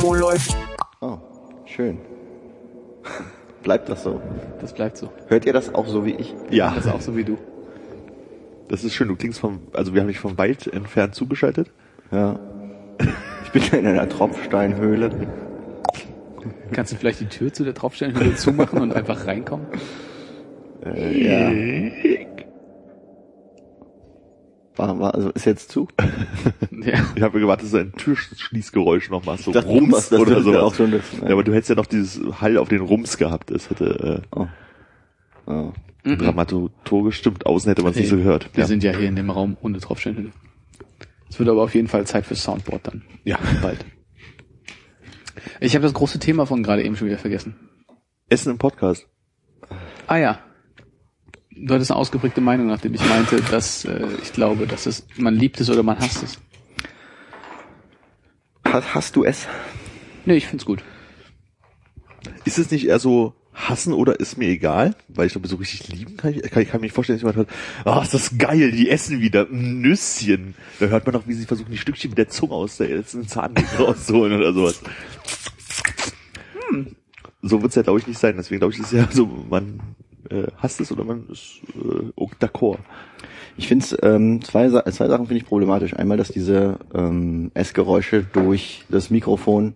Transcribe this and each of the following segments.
Wo läuft? Oh, schön. Bleibt das so? Das bleibt so. Hört ihr das auch so wie ich? Ja, Das ist auch so wie du. das ist schön. Du klingst vom, also wir haben dich vom weit entfernt zugeschaltet. Ja. Ich bin in einer Tropfsteinhöhle. Kannst du vielleicht die Tür zu der Tropfsteinhöhle zumachen und einfach reinkommen? Äh, ja. War, war, also ist jetzt zu? Ja. Ich habe gewartet, dass du ein Türschließgeräusch noch machst, so dachte, Rums das oder so. auch schon das, ja, aber du hättest ja noch dieses Hall auf den Rums gehabt. Das hätte Oh. Oh. äh, dramaturgisch stimmt. Außen hätte man es nicht so gehört. Wir Ja. sind ja hier in dem Raum ohne Tropfsteinhöhle. Es wird aber auf jeden Fall Zeit fürs Soundboard dann. ja. Bald. Ich habe das große Thema von gerade eben schon wieder vergessen. Essen im Podcast. Ah ja. Du hattest eine ausgeprägte Meinung, nachdem ich meinte, dass äh, ich glaube, dass es man liebt es oder man hasst es. Hast, hast du es? Nee, ich find's gut. Ist es nicht eher so hassen oder ist mir egal? Weil ich glaube, so richtig lieben kann ich, kann, ich kann mir nicht vorstellen, dass jemand hört, ah, ist das geil, die essen wieder ein Nüsschen. Da hört man noch, wie sie versuchen, die Stückchen mit der Zunge aus der letzten Zahn rauszuholen oder sowas. Hm. So wird's ja, glaube ich, nicht sein. Deswegen glaube ich, ist ja so, man äh, hasst es oder man ist äh, d'accord. Ich finde ähm, zwei, zwei Sachen finde ich problematisch. Einmal, dass diese ähm, Essgeräusche durch das Mikrofon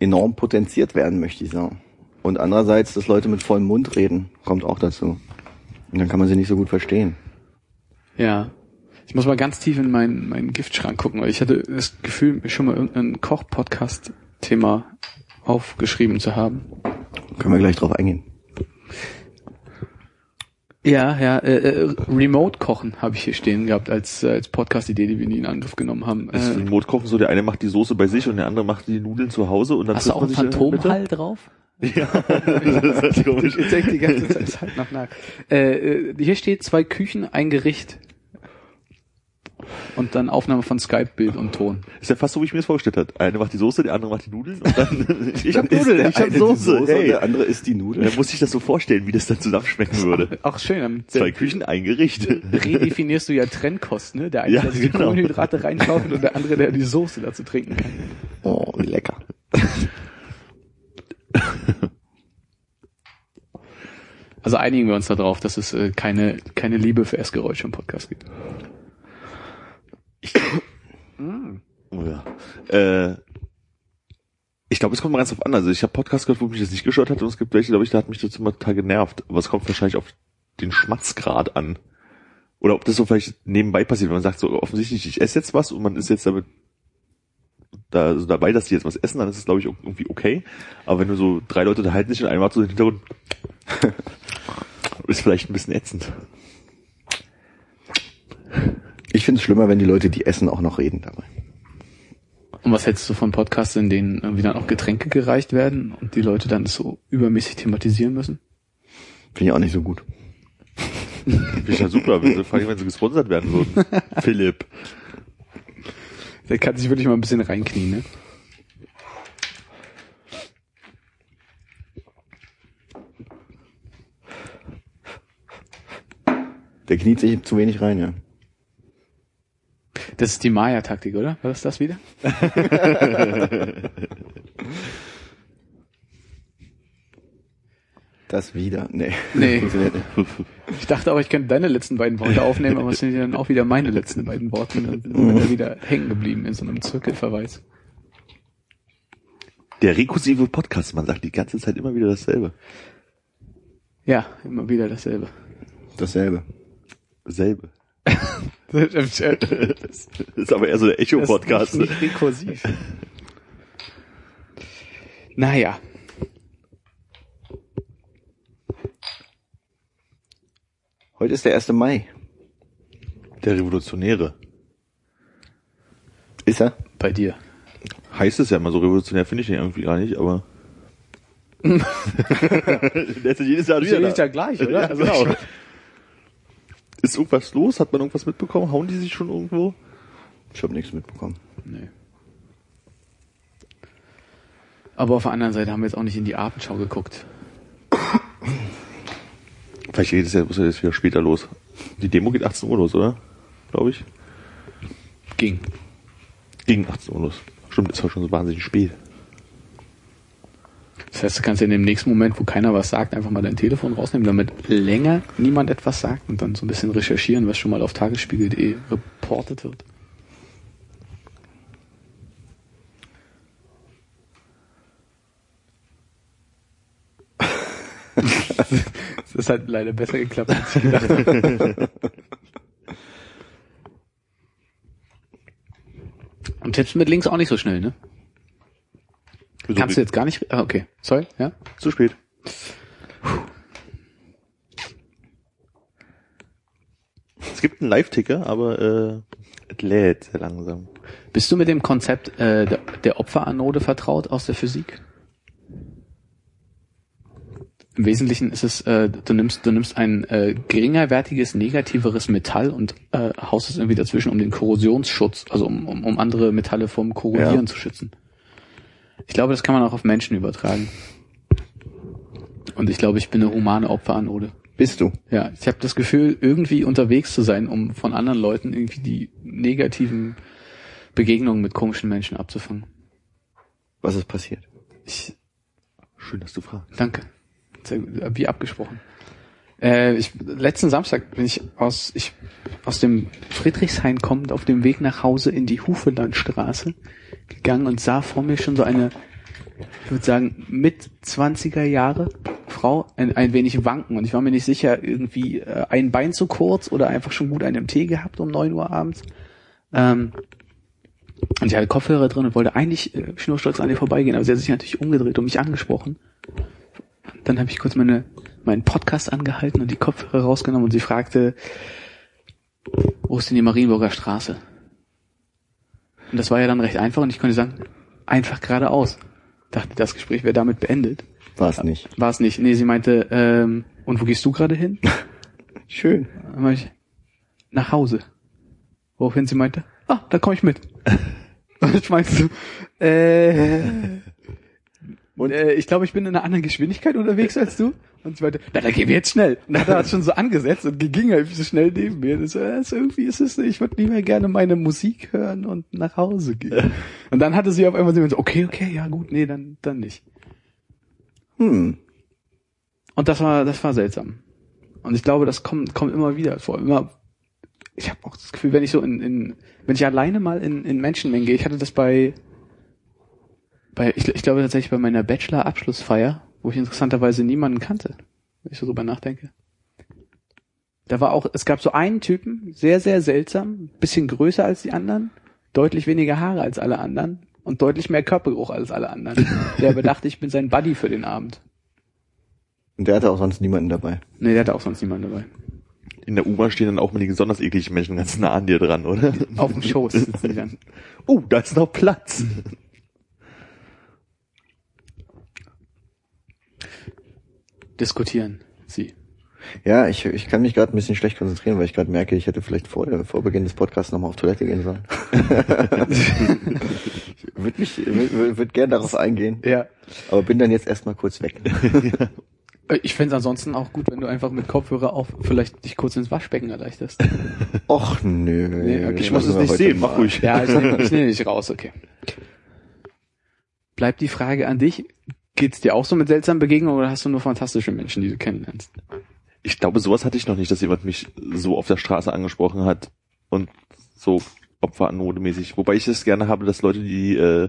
enorm potenziert werden, möchte ich sagen. Und andererseits, dass Leute mit vollem Mund reden, kommt auch dazu. Und dann kann man sie nicht so gut verstehen. Ja. Ich muss mal ganz tief in meinen, meinen Giftschrank gucken, weil ich hatte das Gefühl, mir schon mal irgendein Koch-Podcast-Thema aufgeschrieben zu haben. Können wir gleich drauf eingehen. Ja, ja, äh, äh, Remote-Kochen habe ich hier stehen gehabt als, äh, als Podcast-Idee, die wir nie in Angriff genommen haben. Ist Äh, Remote kochen so, der eine macht die Soße bei sich und der andere macht die Nudeln zu Hause und dann hast du auch einen. Phantomhall drauf? Ja, das ist halt komisch. Ich denke die ganze Zeit, halt nach nach. Äh, äh, hier steht zwei Küchen, ein Gericht. Und dann Aufnahme von Skype, Bild und Ton. Ist ja fast so, wie ich mir das vorgestellt habe. Eine macht die Soße, der andere macht die Nudeln und dann ich hab Ist Nudeln, ich hab eine die Soße. und Hey. der andere ist die Nudel. Dann muss ich das so vorstellen, wie das dann zusammenschmecken würde. Auch schön. Zwei Küchen, ein Gericht. redefinierst du ja Trennkost, ne? Der eine, Ja, der sich die genau. Kohlenhydrate reinschaufelt und der andere, der die Soße dazu trinken kann. Oh, wie lecker. Also einigen wir uns darauf, dass es äh, keine, keine Liebe für Essgeräusche im Podcast gibt. Oh ja. Äh, ich glaube, es kommt mal ganz drauf an. Also ich habe Podcasts gehört, wo mich das nicht gestört hat und es gibt welche, glaube ich, da hat mich das immer total genervt. Aber es kommt wahrscheinlich auf den Schmatzgrad an. Oder ob das so vielleicht nebenbei passiert, wenn man sagt, so offensichtlich, ich esse jetzt was und man ist jetzt damit da, also dabei, dass die jetzt was essen, dann ist es, glaube ich, irgendwie okay. Aber wenn du so drei Leute unterhalten sich und einer macht so den Hintergrund, ist vielleicht ein bisschen ätzend. Ich finde es schlimmer, wenn die Leute, die essen, auch noch reden dabei. Und was hältst du von Podcasts, in denen irgendwie dann auch Getränke gereicht werden und die Leute dann so übermäßig thematisieren müssen? Finde ich auch nicht so gut. Finde ich ja super, wenn sie, vor allem, wenn sie gesponsert werden würden. Philipp. Der kann sich wirklich mal ein bisschen reinknien, ne? Der kniet sich zu wenig rein, ja. Das ist die Maya-Taktik, oder? War das das wieder? Das wieder? Nee. Nee. Ich dachte aber, ich könnte deine letzten beiden Worte aufnehmen, aber es sind ja dann auch wieder meine letzten beiden Worte. Und dann sind wir wieder hängen geblieben in so einem Zirkelverweis. Der rekursive Podcast, man sagt die ganze Zeit immer wieder dasselbe. Ja, immer wieder dasselbe. Dasselbe. Selbe. Das ist aber eher so der Echo-Podcast. ist nicht rekursiv. Naja. Heute ist der 1. Mai. Der Revolutionäre. Ist er? Bei dir. heißt es ja immer so revolutionär, finde ich den irgendwie gar nicht, aber. Der ist ja jedes Jahr wieder Ist da. ja gleich, oder? Ja, Also genau. Ist irgendwas los? Hat man irgendwas mitbekommen? Hauen die sich schon irgendwo? Ich habe nichts mitbekommen. Nee. Aber auf der anderen Seite haben wir jetzt auch nicht in die Abendschau geguckt. Vielleicht geht es ja, muss ja jetzt wieder später los. Die Demo geht 18 Uhr los, oder? Glaube ich. Ging. Gegen 18 Uhr los. Stimmt, ist auch schon so wahnsinnig spät. Das heißt, du kannst in dem nächsten Moment, wo keiner was sagt, einfach mal dein Telefon rausnehmen, damit länger niemand etwas sagt und dann so ein bisschen recherchieren, was schon mal auf tagesspiegel.de reportet wird. Das ist halt leider besser geklappt, als ich gedacht habe. Und tippst mit links auch nicht so schnell, ne? Kannst du jetzt gar nicht. Ah, okay. Sorry, ja? Zu spät. Es gibt einen Live-Ticker, aber äh, es lädt sehr langsam. Bist du mit dem Konzept äh, der, der Opferanode vertraut aus der Physik? Im Wesentlichen ist es, äh, du nimmst, du nimmst ein äh, geringerwertiges, negativeres Metall und äh, haust es irgendwie dazwischen, um den Korrosionsschutz, also um, um, um andere Metalle vom Korrodieren Ja. zu schützen. Ich glaube, das kann man auch auf Menschen übertragen. Und ich glaube, ich bin eine humane Opferanode. Bist du? Ja, ich habe das Gefühl, irgendwie unterwegs zu sein, um von anderen Leuten irgendwie die negativen Begegnungen mit komischen Menschen abzufangen. Was ist passiert? Ich Schön, dass du fragst. danke. Sehr gut, Wie abgesprochen. Äh, ich, letzten Samstag bin ich aus, ich, aus dem Friedrichshain kommend auf dem Weg nach Hause in die Hufelandstraße gegangen und sah vor mir schon so eine, ich würde sagen, mit 20er Jahre Frau ein, ein wenig wanken und ich war mir nicht sicher, irgendwie äh, ein Bein zu kurz oder einfach schon gut einen Tee gehabt um neun Uhr abends. Ähm, und ich hatte Kopfhörer drin und wollte eigentlich äh, schnurstracks an ihr vorbeigehen, aber sie hat sich natürlich umgedreht und mich angesprochen. Dann habe ich kurz meine, meinen Podcast angehalten und die Kopfhörer rausgenommen und sie fragte, wo ist denn die Marienburger Straße? Und das war ja dann recht einfach und ich konnte sagen, einfach geradeaus. Dachte, das Gespräch wäre damit beendet. War es nicht. War es nicht. Nee, sie meinte, ähm, und wo gehst du gerade hin? Schön. Dann ich, nach Hause. Woraufhin sie meinte, ah, da komme ich mit. Und ich meinte so, äh, Und? äh, ich glaube, ich bin in einer anderen Geschwindigkeit unterwegs als du. Und sie meinte, na, da gehen wir jetzt schnell. Und dann hat er schon so angesetzt und ging halt so schnell neben mir. Das, das irgendwie ist es, ich würde lieber gerne meine Musik hören und nach Hause gehen. Und dann hatte sie auf einmal so, okay, okay, ja gut, nee, dann, dann nicht. Hm. Und das war, das war seltsam. Und ich glaube, das kommt, kommt immer wieder vor. Immer, ich habe auch das Gefühl, wenn ich so in, in wenn ich alleine mal in, in Menschenmengen gehe, ich hatte das bei, bei ich, ich glaube tatsächlich bei meiner Bachelor-Abschlussfeier, wo ich interessanterweise niemanden kannte, wenn ich so drüber nachdenke. Da war auch, es gab so einen Typen, sehr, sehr seltsam, bisschen größer als die anderen, deutlich weniger Haare als alle anderen und deutlich mehr Körpergeruch als alle anderen. Der bedachte, ich bin sein Buddy für den Abend. Und der hatte auch sonst niemanden dabei. Nee, der hatte auch sonst niemanden dabei. In der U-Bahn stehen dann auch mal die besonders ekligen Menschen ganz nah an dir dran, oder? Auf dem Schoß sitzen die dann. Oh, da ist noch Platz. Diskutieren sie. Ja, ich, ich kann mich gerade ein bisschen schlecht konzentrieren, weil ich gerade merke, ich hätte vielleicht vor, vor Beginn des Podcasts nochmal auf Toilette gehen sollen. ich würde mich, würd, würd gern darauf eingehen, Ja. aber bin dann jetzt erstmal kurz weg. Ich fände ansonsten auch gut, wenn du einfach mit Kopfhörer auf vielleicht dich kurz ins Waschbecken erleichterst. Och nö. Nee, okay. Ich muss es nicht sehen, mach ruhig. Ja, ich nehme ich nehm dich raus, okay. Bleibt die Frage an dich. Geht's dir auch so mit seltsamen Begegnungen oder hast du nur fantastische Menschen, die du kennenlernst? Ich glaube, sowas hatte ich noch nicht, dass jemand mich so auf der Straße angesprochen hat und so opferanodemäßig. Wobei ich es gerne habe, dass Leute, die äh,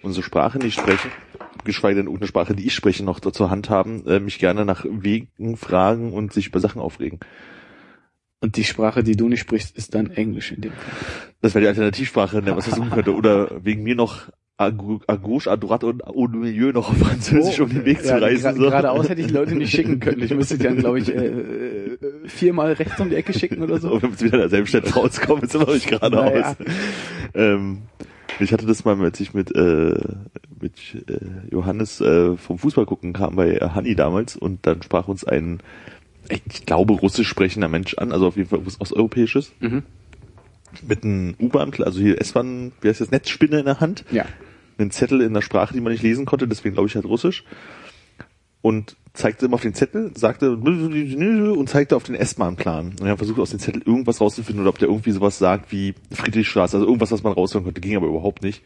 unsere Sprache nicht sprechen, geschweige denn irgendeine Sprache, die ich spreche, noch zur Hand haben, äh, mich gerne nach Wegen fragen und sich über Sachen aufregen. Und die Sprache, die du nicht sprichst, ist dann Englisch in dem Fall. Das wäre die Alternativsprache, in der man es versuchen könnte. Oder wegen mir noch à gauche, à droite und au milieu noch auf Französisch um den Weg zu Ja, reisen. gra- so. Geradeaus hätte ich Leute nicht schicken können. Ich müsste die dann, glaube ich, äh, äh, viermal rechts um die Ecke schicken oder so. Und wenn wir wieder an derselben Stelle rauskommen, ist immer noch nicht geradeaus. Naja. Ähm, Ich hatte das mal, als ich mit, äh, mit äh, Johannes äh, vom Fußball gucken kam bei Hanni damals und dann sprach uns ein, ich glaube, russisch sprechender Mensch an, also auf jeden Fall was Osteuropäisches. Mhm. Mit einem U-Bahn, also hier S-Bahn, wie heißt das, Netzspinne in der Hand. Ja. Einen Zettel in der Sprache, die man nicht lesen konnte, deswegen glaube ich halt Russisch. Und zeigte immer auf den Zettel, sagte und zeigte auf den S-Bahn-Plan. Und er versucht aus dem Zettel irgendwas rauszufinden oder ob der irgendwie sowas sagt wie Friedrichstraße, also irgendwas, was man raushören konnte, ging aber überhaupt nicht.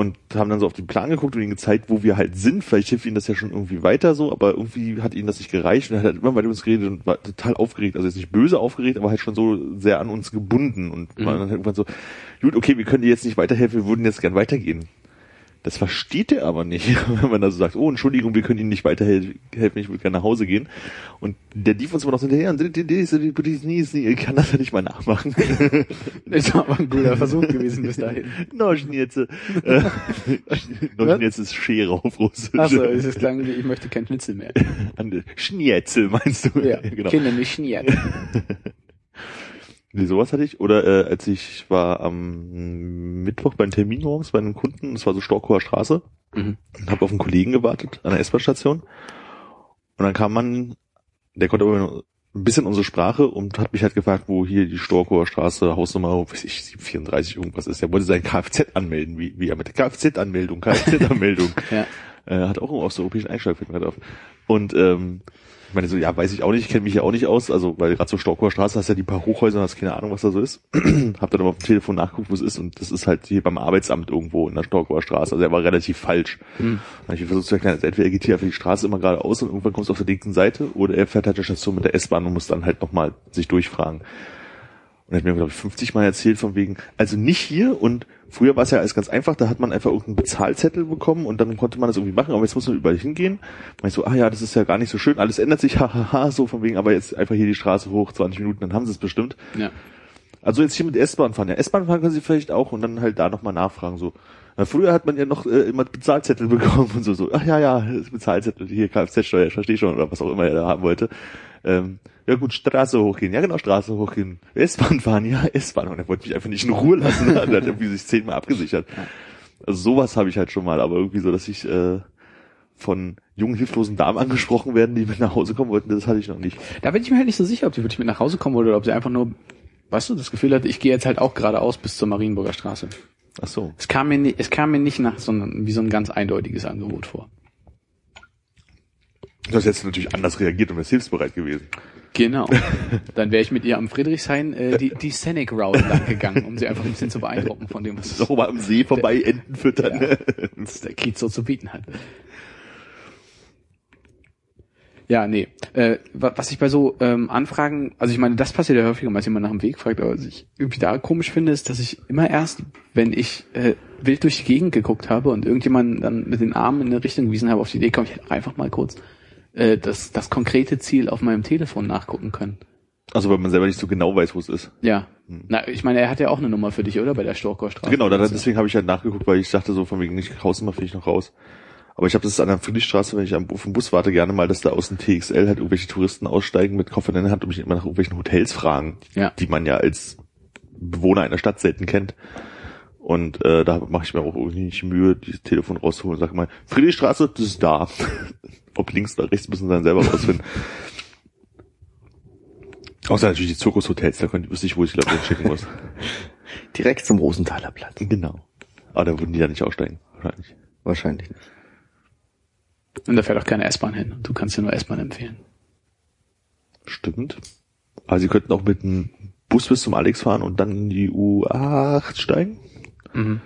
Und haben dann so auf den Plan geguckt und ihm gezeigt, wo wir halt sind. Vielleicht hilft ihnen das ja schon irgendwie weiter so, aber irgendwie hat ihnen das nicht gereicht und er hat halt immer weiter mit uns geredet und war total aufgeregt. Also jetzt nicht böse aufgeregt, aber halt schon so sehr an uns gebunden und Mhm. war dann halt irgendwann so, gut, okay, wir können dir jetzt nicht weiterhelfen, wir würden jetzt gern weitergehen. Das versteht er aber nicht, wenn man da so sagt, oh, Entschuldigung, wir können Ihnen nicht weiterhelfen, ich würde gerne nach Hause gehen. Und der lief uns immer noch so hinterher, ich kann das ja nicht mal nachmachen. Das war aber ein guter Versuch gewesen bis dahin. Noschnitze. Äh, Noschnitze ist Schere auf Russisch. Achso, es ist klang wie, ich möchte kein Schnitzel mehr. Schnitzel meinst du? Ja, genau. Kinder nicht schniert. Nee, sowas hatte ich. Oder äh, als ich war am Mittwoch beim Termin morgens bei einem Kunden, das war so Storkower Straße, Mhm. und habe auf einen Kollegen gewartet an der S-Bahn-Station. Und dann kam man, der konnte aber ein bisschen unsere Sprache und hat mich halt gefragt, wo hier die Storkower Straße, Hausnummer, weiß ich, 34 irgendwas ist. Er wollte sein Kfz anmelden, wie, wie er mit der Kfz-Anmeldung, Kfz-Anmeldung. Ja. Äh, hat auch einen osteuropäischen Einschlag, fällt mir gerade auf. Und ähm, ich meine so, ja, weiß ich auch nicht, ich kenne mich ja auch nicht aus, also weil gerade so Storkower Straße hast ja die paar Hochhäuser, hast keine Ahnung, was da so ist. Hab dann aber auf dem Telefon nachgeguckt, wo es ist und das ist halt hier beim Arbeitsamt irgendwo in der Storkower Straße. Also er war relativ falsch. Hm. Dann ich versucht zu erklären, also entweder er geht hier auf die Straße immer geradeaus und irgendwann kommst du auf der linken Seite oder er fährt halt der Station mit der S-Bahn und muss dann halt nochmal sich durchfragen. Und er hat mir, glaube ich, 50 Mal erzählt von wegen, also nicht hier und früher war es ja alles ganz einfach, da hat man einfach irgendeinen Bezahlzettel bekommen und dann konnte man das irgendwie machen, aber jetzt muss man überall hingehen. Und ich so, ah ja, das ist ja gar nicht so schön, alles ändert sich, hahaha, so von wegen, aber jetzt einfach hier die Straße hoch, 20 Minuten, dann haben sie es bestimmt. Ja. Also jetzt hier mit S-Bahn fahren. Ja, S-Bahn fahren können sie vielleicht auch und dann halt da nochmal nachfragen. So. Na, früher hat man ja noch äh, immer Bezahlzettel bekommen und so, so, ach ja, ja, Bezahlzettel, hier Kfz-Steuer, ich verstehe schon, oder was auch immer er da haben wollte. Ähm, ja gut, Straße hochgehen, ja genau, Straße hochgehen. S-Bahn fahren, ja, S-Bahn. Und er wollte mich einfach nicht in Ruhe lassen, hat halt irgendwie sich zehnmal abgesichert. Also sowas habe ich halt schon mal, aber irgendwie so, dass ich äh, von jungen, hilflosen Damen angesprochen werden, die mit nach Hause kommen wollten, das hatte ich noch nicht. Da bin ich mir halt nicht so sicher, ob die wirklich mit nach Hause kommen wollte oder ob sie einfach nur, weißt du, das Gefühl hatte, ich gehe jetzt halt auch geradeaus bis zur Marienburger Straße. Ach so. Es kam mir, ni- es kam mir nicht nach so einem, wie so ein ganz eindeutiges Angebot vor. Du hast jetzt natürlich anders reagiert und wärst hilfsbereit gewesen. Genau. Dann wäre ich mit ihr am Friedrichshain äh, die, die Scenic Route lang gegangen, um sie einfach ein bisschen zu beeindrucken von dem, was, mal am See vorbei, Enten füttern. Ja. was der Kiez so zu bieten hat. Ja, nee. Äh, wa- was ich bei so ähm, Anfragen, also ich meine, das passiert ja häufiger, als jemand nach dem Weg fragt, aber was ich irgendwie da komisch finde, ist, dass ich immer erst, wenn ich äh, wild durch die Gegend geguckt habe und irgendjemand dann mit den Armen in eine Richtung gewiesen habe, auf die Idee komme, ich einfach mal kurz äh, das, das konkrete Ziel auf meinem Telefon nachgucken können. Also weil man selber nicht so genau weiß, wo es ist. Ja. Na, ich meine, er hat ja auch eine Nummer für dich, oder? Bei der Storkorstraße. Genau, dann, deswegen habe ich halt nachgeguckt, weil ich dachte so von wegen nicht Hausnummer finde ich noch raus. Aber ich habe das an der Friedrichstraße, wenn ich am, auf dem Bus warte, gerne mal, dass da aus dem TXL halt irgendwelche Touristen aussteigen mit Koffer in der Hand und mich immer nach irgendwelchen Hotels fragen, Ja. die man ja als Bewohner einer Stadt selten kennt. Und äh, da mache ich mir auch irgendwie nicht Mühe, dieses Telefon rauszuholen und sage mal, Friedrichstraße, das ist da. Ob links oder rechts müssen sie dann selber rausfinden. Außer natürlich die Zirkushotels, da könnt ihr wüsste ich, wo ich die Leute hinschicken muss. Direkt zum Rosenthaler Platz. Genau. Aber da würden die ja nicht aussteigen, wahrscheinlich. Wahrscheinlich nicht. Und da fährt auch keine S-Bahn hin. Du kannst dir nur S-Bahn empfehlen. Stimmt. Aber sie könnten auch mit einem Bus bis zum Alex fahren und dann in die U8 steigen. Mhm.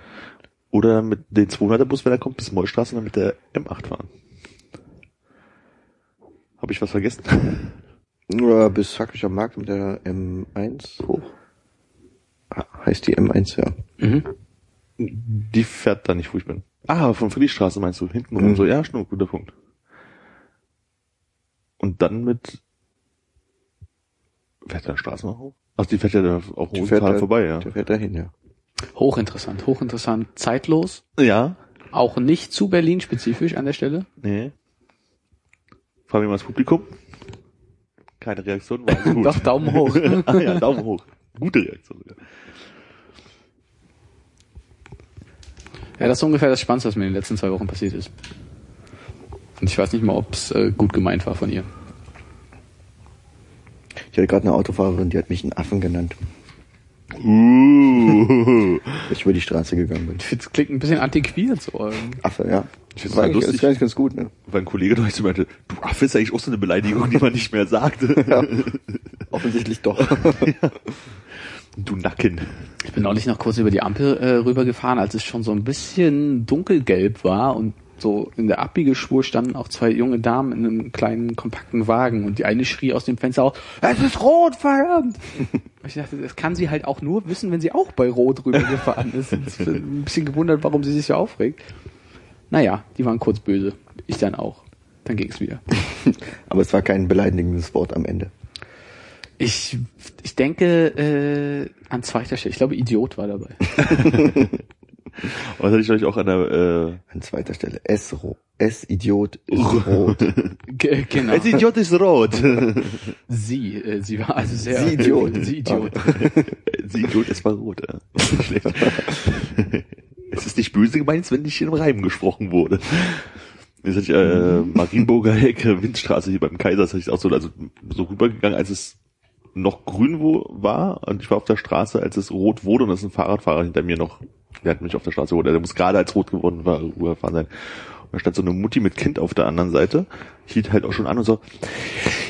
Oder mit dem 200er Bus, wenn er kommt, bis Mollstraße und dann mit der M8 fahren. Habe ich was vergessen? Oder bis Hacklicher Markt mit der M1 hoch. Ah, Heißt die M1, ja. Mhm. Die fährt da nicht, wo ich bin. Ah, von Friedrichstraße meinst du? Hinten rum Mhm. so. Ja, stimmt, guter Punkt. Und dann mit fährt der Straße noch hoch? Ach, die fährt ja da auch Die hoch fährt da- vorbei, ja. Der fährt dahin, ja. Hochinteressant, hochinteressant. Zeitlos. Ja, Auch nicht zu Berlin spezifisch an der Stelle. Nee. Wir mal das Publikum. Keine Reaktion, war alles gut. Doch, Daumen hoch. ah ja, Daumen hoch. Gute Reaktion sogar. Ja, das ist ungefähr das Spannendste, was mir in den letzten zwei Wochen passiert ist. Und ich weiß nicht mal, ob es äh, gut gemeint war von ihr. Ich hatte gerade eine Autofahrerin, die hat mich einen Affen genannt, Uh. ich über die Straße gegangen bin. Es klingt ein bisschen antiquiert so. Affe, ja. Ich mal eigentlich, lustig. nicht ganz gut, ne? Weil ein Kollege neulich meinte, du Affe ist eigentlich auch so eine Beleidigung, die man nicht mehr sagt. Offensichtlich doch. Du Nacken. Ich bin neulich noch kurz über die Ampel äh, rübergefahren, als es schon so ein bisschen dunkelgelb war und so in der Abbiegeschwur standen auch zwei junge Damen in einem kleinen, kompakten Wagen und die eine schrie aus dem Fenster aus, es ist rot, verdammt! Ich dachte, das kann sie halt auch nur wissen, wenn sie auch bei Rot rübergefahren ist. Ich bin ein bisschen gewundert, warum sie sich so aufregt. Naja, die waren kurz böse. Ich dann auch. Dann ging's wieder. Aber es war kein beleidigendes Wort am Ende. Ich, ich denke äh, an zweiter Stelle. Ich glaube, Idiot war dabei. Und das hatte ich euch auch an der, An zweiter Stelle. S, ro S Idiot ist rot. Ge genau. äh, Idiot ist rot. Sie, äh, sie war also sehr. Sie Idiot. Sie Idiot. Sie Idiot, es war rot. Ja. Es ist nicht böse gemeint, wenn nicht in einem Reim gesprochen wurde. Jetzt hatte ich, äh, Marienburger Ecke, Windstraße hier beim Kaisers, hatte ich auch so, also so rübergegangen, als es noch grün wo war. Und ich war auf der Straße, als es rot wurde. Und es ist ein Fahrradfahrer hinter mir noch, der hat mich auf der Straße geholt, der muss gerade als rot geworden war, rüberfahren sein. Und da stand so eine Mutti mit Kind auf der anderen Seite, hielt halt auch schon an und so,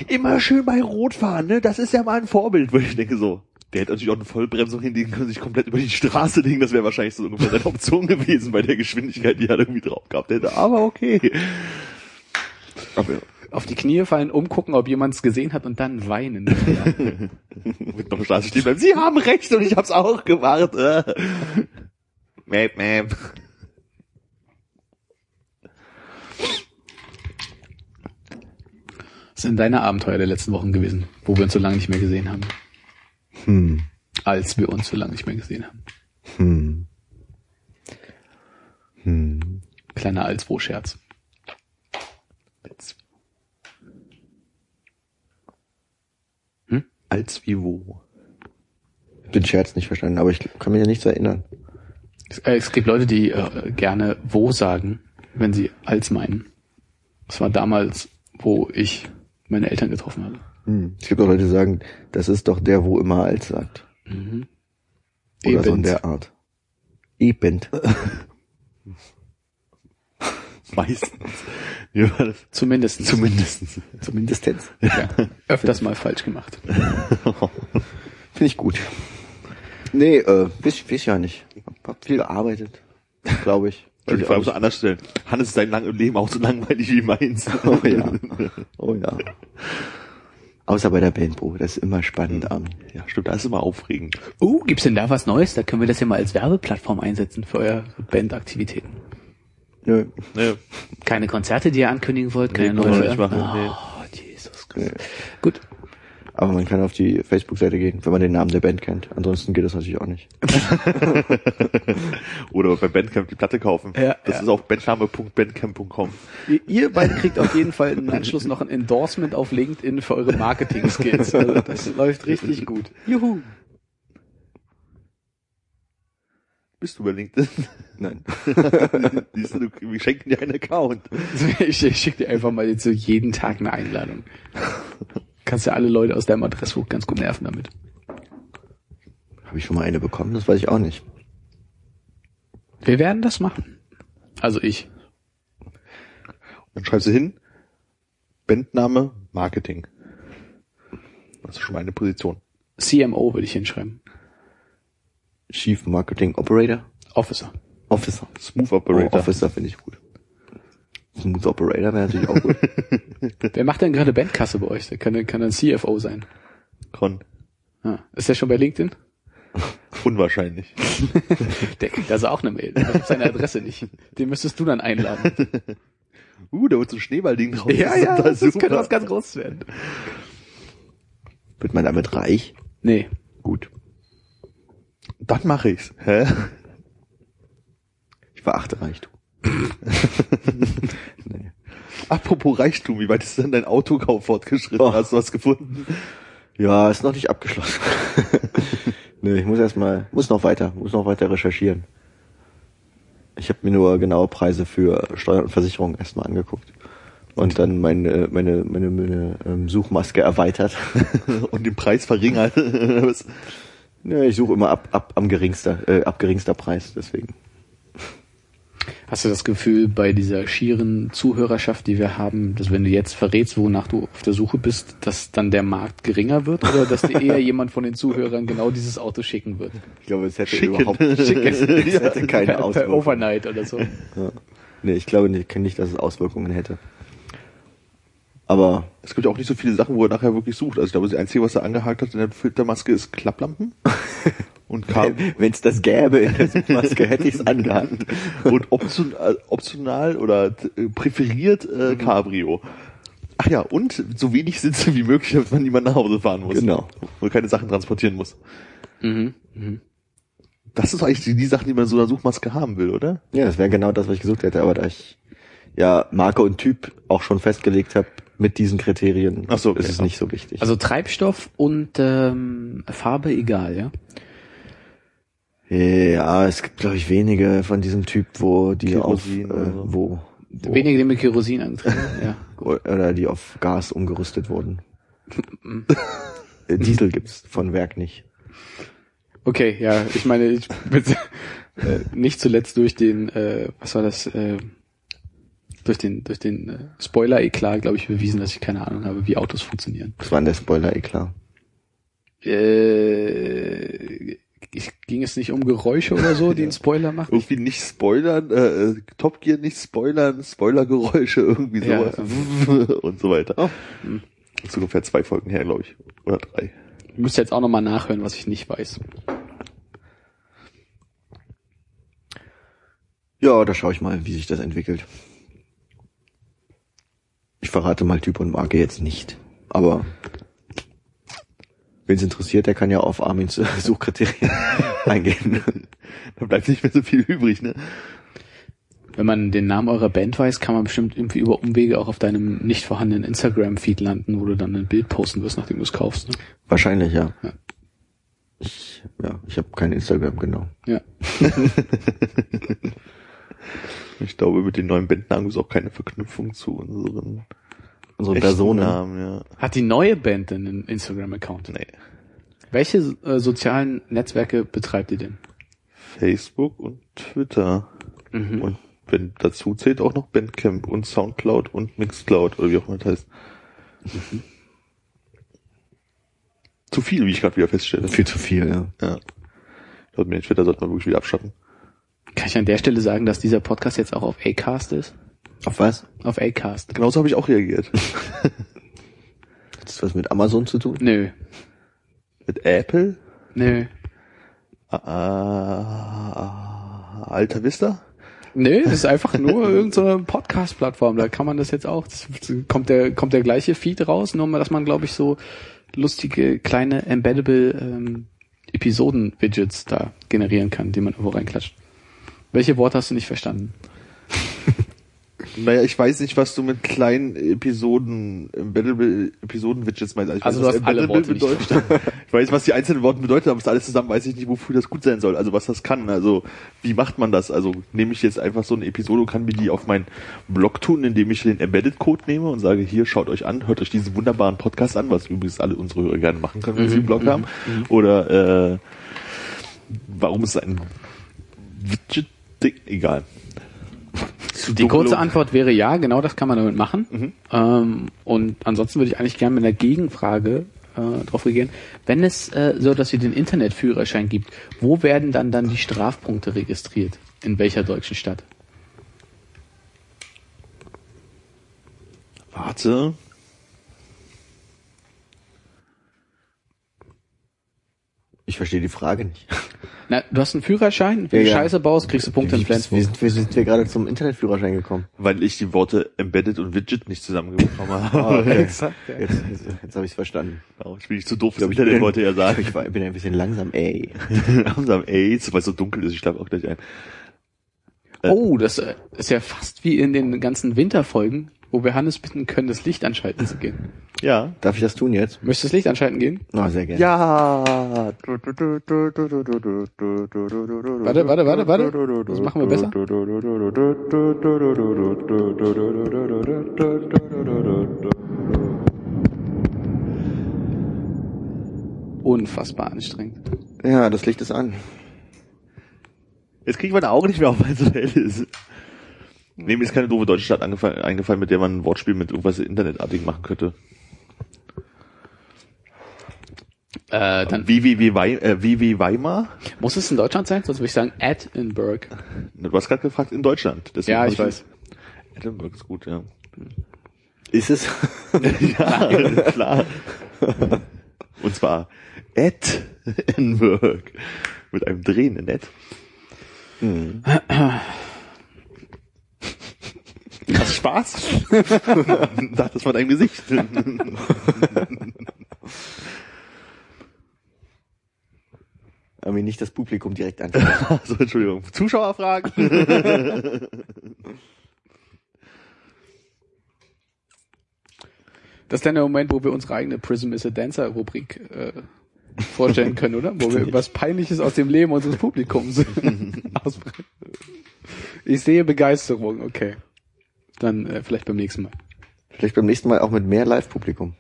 immer schön bei Rot fahren, ne, das ist ja mal ein Vorbild, wo ich denke so, der hätte natürlich auch eine Vollbremsung hinlegen können, sich komplett über die Straße legen, das wäre wahrscheinlich so ungefähr seine Option gewesen bei der Geschwindigkeit, die er irgendwie drauf gehabt hätte, aber okay. Aber Auf die Knie fallen, umgucken, ob jemand es gesehen hat und dann weinen. mit noch Straße stehen bleiben. Sie haben recht und ich hab's auch gemacht. Mäp, mäp. Was sind deine Abenteuer der letzten Wochen gewesen, wo wir uns so lange nicht mehr gesehen haben? Hm. Als wir uns so lange nicht mehr gesehen haben. Hm. Hm. Kleiner Alsbro-Scherz. Als wie wo? Ich hab den Scherz nicht verstanden, aber ich kann mich ja nichts erinnern. Es, äh, es gibt Leute, die äh, gerne wo sagen, wenn sie als meinen. Das war damals, wo ich meine Eltern getroffen habe. Hm. Es gibt auch Leute, die sagen, das ist doch der, wo immer alt sagt. Mhm. Oder so in der Art. Eben. Meistens. Zumindest. Zumindest. Zumindest. Ja. Öfters mal falsch gemacht. Finde ich gut. Nee, äh, weiß, weiß ja nicht. Hab, hab viel gearbeitet, glaube ich. Weil ich muss anders stellen. Hannes ist dein Leben auch so langweilig wie meins. Oh ja. Oh ja. Außer bei der Bandbo, das ist immer spannend, Armin. Ja, stimmt, das ist immer aufregend. Uh, gibt's denn da was Neues? Da können wir das ja mal als Werbeplattform einsetzen für eure Bandaktivitäten. Nö. Ne, Keine Konzerte, die ihr ankündigen wollt? Keine Nee, neue nicht machen, Oh, Jesus Christus. Gut. Aber man kann auf die Facebook-Seite gehen, wenn man den Namen der Band kennt. Ansonsten geht das natürlich auch nicht. Oder bei Bandcamp die Platte kaufen. Ja, das ja. ist auch bandname.bandcamp.com. Ihr- Ihr beide kriegt auf jeden Fall im Anschluss noch ein Endorsement auf LinkedIn für eure Marketing-Skills. Also das läuft richtig gut. Juhu. Bist du bei LinkedIn? Nein. Siehst du, du- wir schenken dir einen Account. Ich, ich schicke dir einfach mal jetzt so jeden Tag eine Einladung. Kannst ja alle Leute aus deinem Adressbuch ganz gut nerven damit. Habe ich schon mal eine bekommen? Das weiß ich auch nicht. Wir werden das machen. Also ich. Dann schreibst du hin, Bandname, Marketing. Das ist schon mal eine Position. CMO würde ich hinschreiben. Chief Marketing Operator? Officer. Officer. Smooth Oh, Operator. Officer finde ich gut. Smooth Operator wäre natürlich auch gut. Wer macht denn gerade Bandkasse bei euch? Der kann, kann ein CFO sein. Con. Ah, ist der schon bei LinkedIn? Unwahrscheinlich. Der kriegt also auch eine Mail. Der hat seine Adresse nicht. Den müsstest du dann einladen. Uh, da wird so ein Schneeballding drauf. das super. könnte was ganz Großes werden. Wird man damit reich? Nee. Gut. Dann mache ich's. Hä? Ich verachte Reichtum. nee. Apropos Reichtum, wie weit ist denn dein Autokauf fortgeschritten? Oh. Hast du was gefunden? Ja, ist noch nicht abgeschlossen. nee, ich muss erstmal, muss noch weiter, muss noch weiter recherchieren. Ich habe mir nur genaue Preise für Steuern und Versicherung erstmal angeguckt. Und dann meine, meine, meine, meine ähm, Suchmaske erweitert. Und den Preis verringert. Ja, ich suche immer ab, ab am geringster, äh, ab geringster Preis, deswegen. Hast du das Gefühl bei dieser schieren Zuhörerschaft, die wir haben, dass wenn du jetzt verrätst, wonach du auf der Suche bist, dass dann der Markt geringer wird oder dass dir eher jemand von den Zuhörern genau dieses Auto schicken wird? Ich glaube, es hätte Schicken. überhaupt Schicken. es hätte keine per, per Auswirkungen. Overnight oder so. Ja. Nee, ich glaube nicht, nicht, dass es Auswirkungen hätte. Aber Es gibt ja auch nicht so viele Sachen, wo er nachher wirklich sucht. Also ich glaube, das Einzige, was er angehakt hat in der Filtermaske, ist Klapplampen und Kabel. wenn es das gäbe in der Suchmaske, hätte ich es angehangen. und option, äh, optional oder äh, präferiert äh, Cabrio. Ach ja, und so wenig Sitze wie möglich, damit man niemand nach Hause fahren muss. Genau. Und keine Sachen transportieren muss. Mhm. Mhm. Das ist eigentlich die, die Sachen, die man in so einer Suchmaske haben will, oder? Ja, das wäre genau das, was ich gesucht hätte. Aber da ich ja Marke und Typ auch schon festgelegt habe mit diesen Kriterien, Ach so, okay, ist es ja. nicht so wichtig. Also Treibstoff und ähm, Farbe egal, ja? Ja, es gibt glaube ich wenige von diesem Typ, wo die auf Kerosin äh, oder so. wo, wo Wenige, die mit Kerosin angetrieben ja. oder die auf Gas umgerüstet wurden. Äh, Diesel gibt's von Werk nicht. Okay, ja, ich meine, ich bin äh, nicht zuletzt durch den, äh, was war das, äh, durch den, durch den äh, Spoiler-Eklat, glaube ich, bewiesen, dass ich keine Ahnung habe, wie Autos funktionieren. Das war in der Spoiler, klar. Äh, ich, ging es nicht um Geräusche oder so, die einen Spoiler machen? Irgendwie nicht spoilern, äh, äh, Top Gear nicht spoilern, Spoilergeräusche, irgendwie Ja. sowas. und so weiter. Oh. Das ist ungefähr zwei Folgen her, glaube ich. Oder drei. Ich müsste jetzt auch nochmal nachhören, was ich nicht weiß. Ja, da schaue ich mal, wie sich das entwickelt. Ich verrate mal Typ und Marke jetzt nicht. Aber wen es interessiert, der kann ja auf Armins Suchkriterien eingehen. Da bleibt nicht mehr so viel übrig, ne? Wenn man den Namen eurer Band weiß, kann man bestimmt irgendwie über Umwege auch auf deinem nicht vorhandenen Instagram-Feed landen, wo du dann ein Bild posten wirst, nachdem du es kaufst. Ne? Wahrscheinlich, ja. Ja. Ich, ja, ich habe kein Instagram, genau. Ja. Ich glaube, mit den neuen Bandnamen ist auch keine Verknüpfung zu unseren Unsere echten Personen. Namen, ja. Hat die neue Band denn einen Instagram-Account? Nee. Welche äh, sozialen Netzwerke betreibt ihr denn? Facebook und Twitter. Mhm. Und wenn dazu zählt auch noch Bandcamp und Soundcloud und Mixcloud oder wie auch immer das heißt. Mhm. Zu viel, wie ich gerade wieder feststelle. Viel zu viel, ja. Ja. Ich glaube, Twitter sollte man wirklich wieder abschatten. Kann ich an der Stelle sagen, dass dieser Podcast jetzt auch auf Acast ist? Auf was? Auf Acast. Genauso habe ich auch reagiert. Hat das was mit Amazon zu tun? Nö. mit Apple, Nö. äh, Alta Vista. Nö, das ist einfach nur irgendeine Podcast-Plattform. Da kann man das jetzt auch. Das kommt der, kommt der gleiche Feed raus, nur mal, dass man, glaube ich, so lustige kleine embeddable ähm, Episoden-Widgets da generieren kann, die man irgendwo reinklatscht. Welche Worte hast du nicht verstanden? Naja, ich weiß nicht, was du mit kleinen Episoden, Embeddable Episoden-Widgets meinst. Ich Also weiß, du was hast alle Worte bedeutet. ich weiß, was die einzelnen Worte bedeuten, aber das alles zusammen weiß ich nicht, wofür das gut sein soll. Also was das kann. Also wie macht man das? Also nehme ich jetzt einfach so eine Episode und kann mir die auf meinen Blog tun, indem ich den Embedded-Code nehme und sage, hier, schaut euch an, hört euch diesen wunderbaren Podcast an, was übrigens alle unsere Hörer gerne machen können, wenn sie einen Blog haben. Oder äh, warum ist ein Widget egal. Die kurze Antwort wäre ja, genau das kann man damit machen. Mhm. Ähm, und ansonsten würde ich eigentlich gerne mit einer Gegenfrage äh, drauf reagieren. Wenn es äh, so dass es den Internetführerschein gibt, wo werden dann dann die Strafpunkte registriert? In welcher deutschen Stadt? Warte. Ich verstehe die Frage nicht. Na, du hast einen Führerschein, wenn Ja, du. Scheiße baust, kriegst du Punkte in wie, wie, Flensburg. sind, wie sind wir gerade zum Internetführerschein gekommen? Weil ich die Worte Embedded und Widget nicht zusammengebekommen Ah, habe. okay. Exakt, ja. Jetzt, jetzt, jetzt habe ich es verstanden. Genau, ich bin nicht zu doof, Ich das ich Internet wollte ja sagen. Ich war, bin ein bisschen langsam, ey. Langsam, ey, weil es so dunkel ist, ich schlafe auch gleich ein. Oh, das äh, ist ja fast wie in den ganzen Winterfolgen, wo wir Hannes bitten können, das Licht anschalten zu gehen. Ja. Darf ich das tun jetzt? Möchtest du das Licht anschalten gehen? Na, sehr gerne. Ja. Warte, warte, warte, warte. Das machen wir besser. Unfassbar anstrengend. Ja, das Licht ist an. Jetzt kriege ich meine Augen nicht mehr auf, weil es so hell ist. Nee, mir ist keine doofe deutsche Stadt eingefallen, eingefallen, mit der man ein Wortspiel mit irgendwas Internetartig machen könnte. Äh, dann Wie, wie, wie, Wei, äh, wie, wie Weimar? muss es in Deutschland sein, sonst würde ich sagen Edinburgh. Du hast gerade gefragt, in Deutschland. Deswegen Ja, hab ich weiß. Edinburgh ist gut, ja. Ist es? ja, klar. Und zwar Edinburgh. Mit einem Drehen in Ed. Hast du Spaß? Sag das von deinem Gesicht. Aber nicht das Publikum direkt anschauen. also, Entschuldigung. Zuschauerfragen? Das ist dann der Moment, wo wir unsere eigene Prism is a Dancer Rubrik äh, vorstellen können, oder? Wo wir was Peinliches aus dem Leben unseres Publikums ausbrechen. Ich sehe Begeisterung, okay. Dann äh, vielleicht beim nächsten Mal. Vielleicht beim nächsten Mal auch mit mehr Live-Publikum.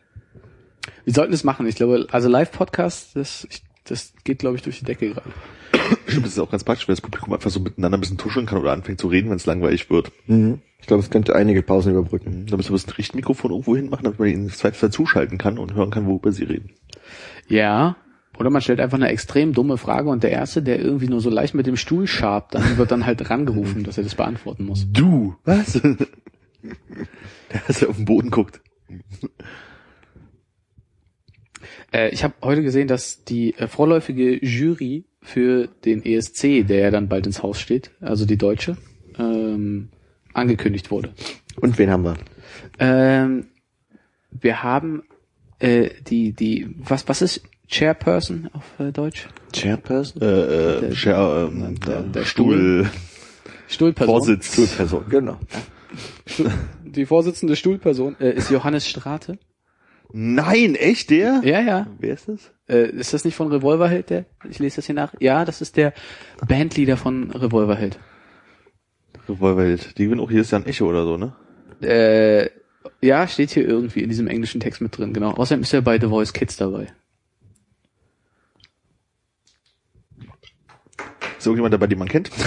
Wir sollten es machen. Ich glaube, also Live-Podcast, das, ich, das geht, glaube ich, durch die Decke gerade. Stimmt, das ist auch ganz praktisch, wenn das Publikum einfach so miteinander ein bisschen tuscheln kann oder anfängt zu reden, wenn es langweilig wird. Mhm. Ich glaube, es könnte einige Pausen überbrücken. Da müssen wir das Richtmikrofon irgendwo hinmachen, damit man ihn im Zweifelsfall zuschalten kann und hören kann, worüber sie reden. Ja. Oder man stellt einfach eine extrem dumme Frage und der Erste, der irgendwie nur so leicht mit dem Stuhl schabt, dann wird dann halt rangerufen, dass er das beantworten muss. Du, was? Der, dass er auf den Boden guckt. Äh, ich habe heute gesehen, dass die äh, vorläufige Jury für den ESC, der ja dann bald ins Haus steht, also die deutsche, ähm, angekündigt wurde. Und wen haben wir? Ähm, wir haben äh, die, die, was, was ist Chairperson auf äh, Deutsch? Chairperson? Äh, äh, Der- Scher, ähm, der- der Stuhl, Stuhlperson. Vorsitz. Person, genau. Stuhl, die Vorsitzende Stuhlperson äh, ist Johannes Strate. Nein, echt der? Ja, ja. Wer ist das? Äh, ist das nicht von Revolverheld, der? Ich lese das hier nach. Ja, das ist der Bandleader von Revolverheld. Revolverheld. Die gewinnen auch jedes Jahr ein Echo oder so, ne? Äh, ja, steht hier irgendwie in diesem englischen Text mit drin, genau. Außerdem ist er bei The Voice Kids dabei. Ist irgendjemand dabei, den man kennt?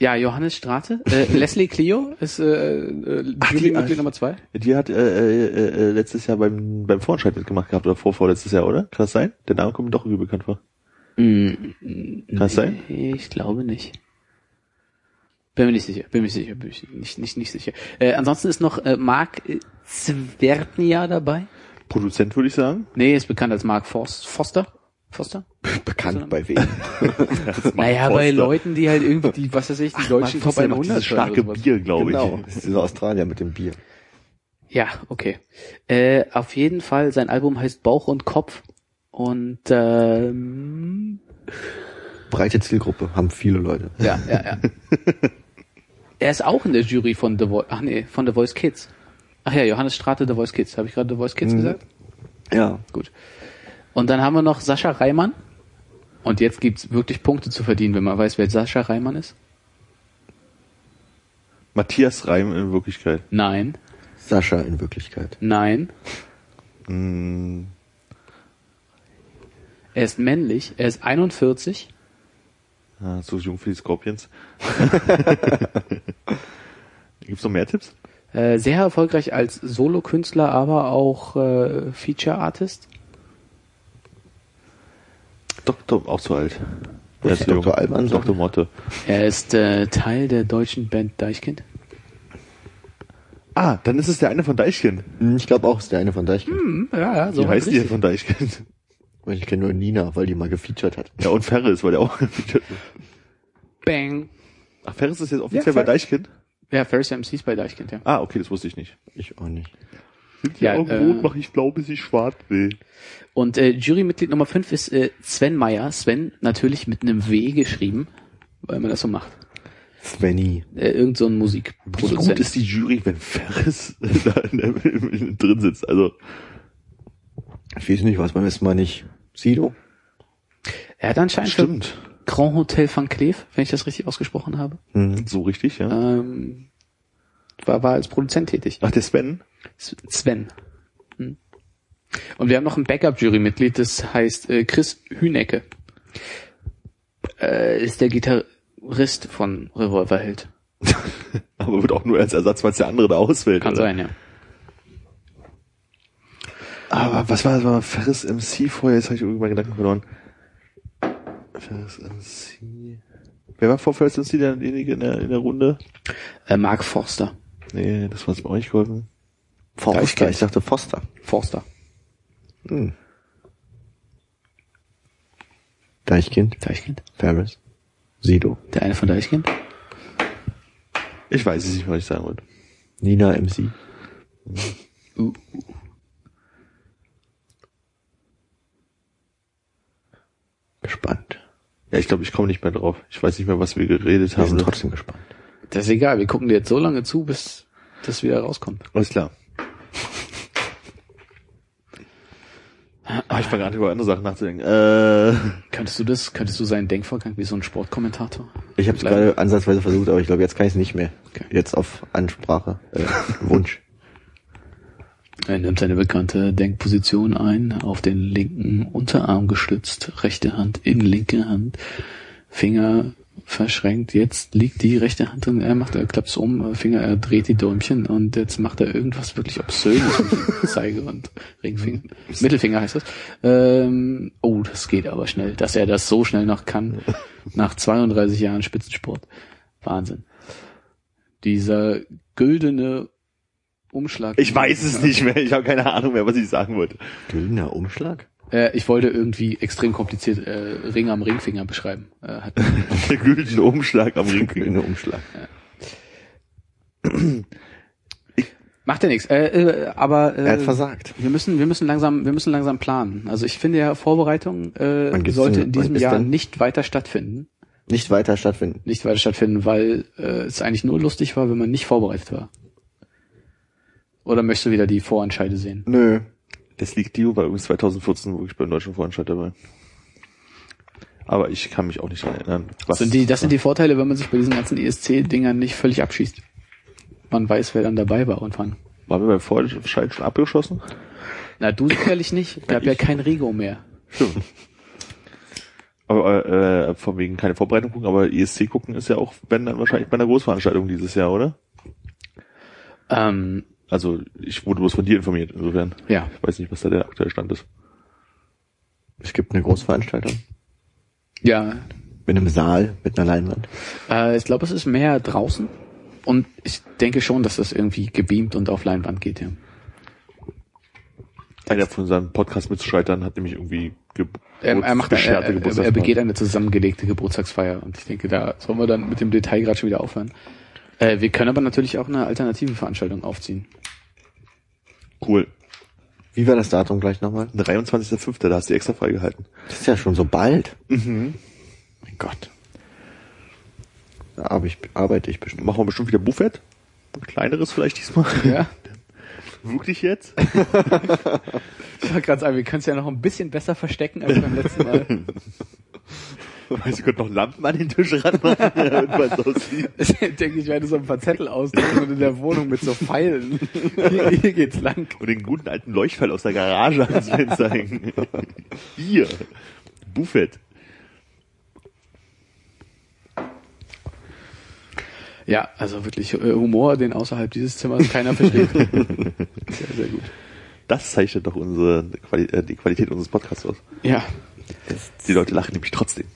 Ja, Johannes Strate. Äh, Leslie Clio ist äh, äh, Ach, die- Nummer zwei. Die hat äh, äh, äh, letztes Jahr beim, beim Vorentscheid mitgemacht gehabt oder vor, vorletztes Jahr, oder? Kann das sein? Der Name kommt mir doch irgendwie bekannt vor. Mm, Kann das sein? Ich glaube nicht. Bin mir nicht sicher, bin mir nicht sicher, bin mir nicht, nicht, nicht sicher. Äh, ansonsten ist noch äh, Mark äh, Zwertnia dabei. Produzent würde ich sagen. Nee, ist bekannt als Mark Forst, Foster. Foster? Bekannt bei wem? Naja, bei Leuten, die halt irgendwie, die, was weiß ich, die deutschen Top 100 dieses hören starke. Bier, glaube genau. ich. Das ist dieser Australier mit dem Bier. Ja, okay. Äh, auf jeden Fall, sein Album heißt Bauch und Kopf. Und ähm, Breite Zielgruppe, haben viele Leute. ja, ja, ja. er ist auch in der Jury von The Voice, ach nee, von The Voice Kids. Ach ja, Johannes Strate, The Voice Kids. Habe ich gerade The Voice Kids Mhm. gesagt? Ja. Gut. Und dann haben wir noch Sascha Reimann. Und jetzt gibt's wirklich Punkte zu verdienen, wenn man weiß, wer Sascha Reimann ist. Matthias Reim in Wirklichkeit. Nein, Sascha in Wirklichkeit. nein. Mm, Er ist männlich, er ist 41. ah, so jung für die Scorpions. Gibt's noch mehr Tipps? Äh, sehr erfolgreich als Solokünstler, aber auch äh, Feature Artist. Doktor, auch zu alt. Muss ist Dr. Alban? Dr. Motte. Er ist äh, Teil der deutschen Band Deichkind. Ah, dann ist es der eine von Deichkind. Hm, Ich glaube auch, ist der eine von Deichkind. Hm, ja, ja, Wie heißt die denn von Deichkind? Ich kenne nur Nina, weil die mal gefeatured hat. Ja, und Ferris, weil der auch gefeatured wird. Bang. Ach, Ferris ist jetzt offiziell Ja, bei Deichkind? Ja, Ferris MC ist bei Deichkind, ja. Ah, okay, das wusste ich nicht. Ich auch nicht. Ja, Ja, irgendwo äh, mach ich blau, bis ich schwarz will. Und äh, Jurymitglied Nummer 5 ist äh, Sven Meyer. Sven natürlich mit einem W geschrieben, weil man das so macht. Svenny. Äh, irgend so ein Wie Musikproduzent. gut ist die Jury, wenn Ferris da in der, drin sitzt? Also, Ich weiß nicht, was beim letzten Mal nicht. Sido? er hat anscheinend stimmt. Grand Hotel Van Cleef, wenn ich das richtig ausgesprochen habe, Mhm. So richtig, ja. ähm, war, war als Produzent tätig. Ach, der Sven? S- Sven. Hm. Und wir haben noch ein Backup-Jury-Mitglied, das heißt äh, Chris Hünecke. Äh, ist der Gitarrist von Revolverheld. Aber wird auch nur als Ersatz, weil es der andere da auswählt. Kann oder? sein, ja. Aber was war das? War Ferris MC vorher? Jetzt habe ich irgendwie meinen Gedanken verloren. Ferris MC. Wer war vor Ferris MC derjenige in der, in der Runde? Äh, Mark Forster. Nee, das war jetzt auch nicht geholfen. Forster, ich dachte Foster. Forster. Hm. Deichkind, Deichkind? Ferris, Sido, Der eine von Deichkind? Ich weiß es nicht, was ich sagen wollte. Nina MC. Uh. Gespannt. Ja, ich glaube, ich komme nicht mehr drauf. Ich weiß nicht mehr, was wir geredet Wir sind haben. trotzdem gespannt. Das ist egal, wir gucken dir jetzt so lange zu, bis das wieder rauskommt. Alles klar. Ah, ich fange gerade über andere Sachen nachzudenken. Äh, Könntest du das, könntest du seinen Denkvorgang wie so ein Sportkommentator? Ich habe es gerade ansatzweise versucht, aber ich glaube, jetzt kann ich es nicht mehr. Okay. Jetzt auf Ansprache, äh, Wunsch. Er nimmt seine bekannte Denkposition ein, auf den linken Unterarm gestützt, rechte Hand in linke Hand, Finger verschränkt. Jetzt liegt die rechte Hand drin, er macht, er klappt um, Finger, er dreht die Däumchen und jetzt macht er irgendwas wirklich Obszönes mit Zeige und Ringfinger. Mittelfinger heißt das. Ähm, oh, das geht aber schnell, dass er das so schnell noch kann, nach 32 Jahren Spitzensport. Wahnsinn. Dieser güldene Umschlag. ich weiß es nicht mehr. Ich habe keine Ahnung mehr, was ich sagen wollte. Güldener Umschlag? Äh, ich wollte irgendwie extrem kompliziert äh, Ring am Ringfinger beschreiben. Äh, hat, Der güldene Umschlag am Ring. Güldener Umschlag. macht ja nichts. Äh, äh, aber äh, Er hat versagt. wir müssen, wir müssen langsam, wir müssen langsam planen. Also ich finde ja Vorbereitung äh, sollte in diesem Jahr denn? nicht weiter stattfinden. Nicht weiter stattfinden. Nicht weiter stattfinden, weil äh, es eigentlich nur lustig war, wenn man nicht vorbereitet war. Oder möchtest du wieder die Vorentscheide sehen? Nö. Das liegt Dio war übrigens 2014 wirklich beim deutschen Vorentscheid dabei. Aber ich kann mich auch nicht dran erinnern. Was Das sind die, das sind die Vorteile, wenn man sich bei diesen ganzen ESC-Dingern nicht völlig abschießt. Man weiß, wer dann dabei war und wann. Waren wir beim Vorentscheid schon abgeschossen? Na, du sicherlich nicht. Gab ja kein Rigo mehr. Stimmt. Aber äh, von wegen keine Vorbereitung gucken, aber ESC gucken ist ja auch, wenn dann wahrscheinlich bei einer Großveranstaltung dieses Jahr, oder? Ähm, Also ich wurde bloß von dir informiert, insofern. ja. Ich weiß nicht, was da der aktuelle Stand ist. Es gibt eine Großveranstaltung. Ja, Mit einem Saal, mit einer Leinwand. Äh, ich glaube, es ist mehr draußen. Und ich denke schon, dass das irgendwie gebeamt und auf Leinwand geht, ja. Einer von seinem Podcast mitzuscheitern hat nämlich irgendwie Geburt, Er, er, macht, er, er, er begeht eine zusammengelegte Geburtstagsfeier. Und ich denke, da sollen wir dann mit dem Detail gerade schon wieder aufhören. Äh, wir können aber natürlich auch eine alternative Veranstaltung aufziehen. Cool. Wie war das Datum gleich nochmal? 23.05., da hast du extra freigehalten. Das ist ja schon so bald. Mhm. Mein Gott. Da arbeite ich, arbeite ich bestimmt. Machen wir bestimmt wieder Buffett. Ein kleineres vielleicht diesmal. Ja. Wirklich jetzt? Ich wollte gerade sagen, wir können es ja noch ein bisschen besser verstecken als beim letzten Mal. Weißt du, könnt noch Lampen an den Tisch ranmachen, damit man es aussieht. Ich denke, ich werde so ein paar Zettel ausdrucken und in der Wohnung mit so Pfeilen. Hier, hier geht's lang. Und den guten alten Leuchtfall aus der Garage ans Fenster hängen. Hier. Buffett. Ja, also wirklich äh, Humor, den außerhalb dieses Zimmers keiner versteht. Sehr, sehr gut. Das zeichnet doch unsere Quali äh, die Qualität unseres Podcasts aus. Ja, Die Leute lachen nämlich trotzdem.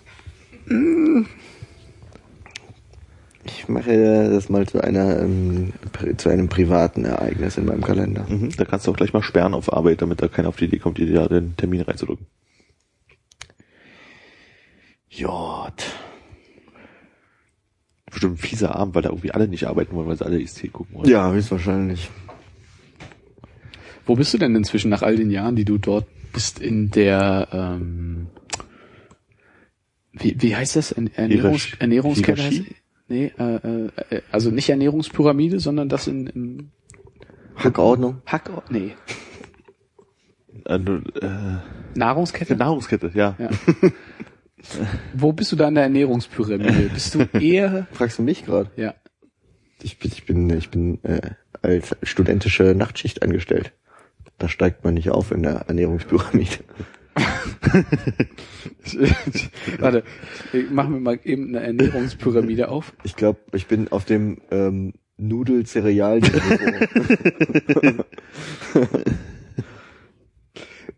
Ich mache das mal zu einer ähm, zu einem privaten Ereignis in meinem Kalender. Mhm. Da kannst du auch gleich mal sperren auf Arbeit, damit da keiner auf die Idee kommt, dir da den Termin reinzudrücken. Jod. Bestimmt ein fieser Abend, weil da irgendwie alle nicht arbeiten wollen, weil sie alle IST gucken wollen. Ja, höchstwahrscheinlich. Wo bist du denn inzwischen nach all den Jahren, die du dort bist in der ähm, wie, wie heißt das? Ern- Ernährungs Ernährungskette? Heißt- Nee, äh, äh, also nicht Ernährungspyramide, sondern das in, in Hackordnung. Hack, nee, Äh, äh, Nahrungskette. Nahrungskette, ja. Ja. Wo bist du da in der Ernährungspyramide? Bist du eher, Fragst du mich gerade? ja, Ich bin, ich bin, ich bin äh, als studentische Nachtschicht angestellt. Da steigt man nicht auf in der Ernährungspyramide. warte, machen wir mal eben eine Ernährungspyramide auf. Ich glaube, ich bin auf dem ähm, Nudel-Cereal.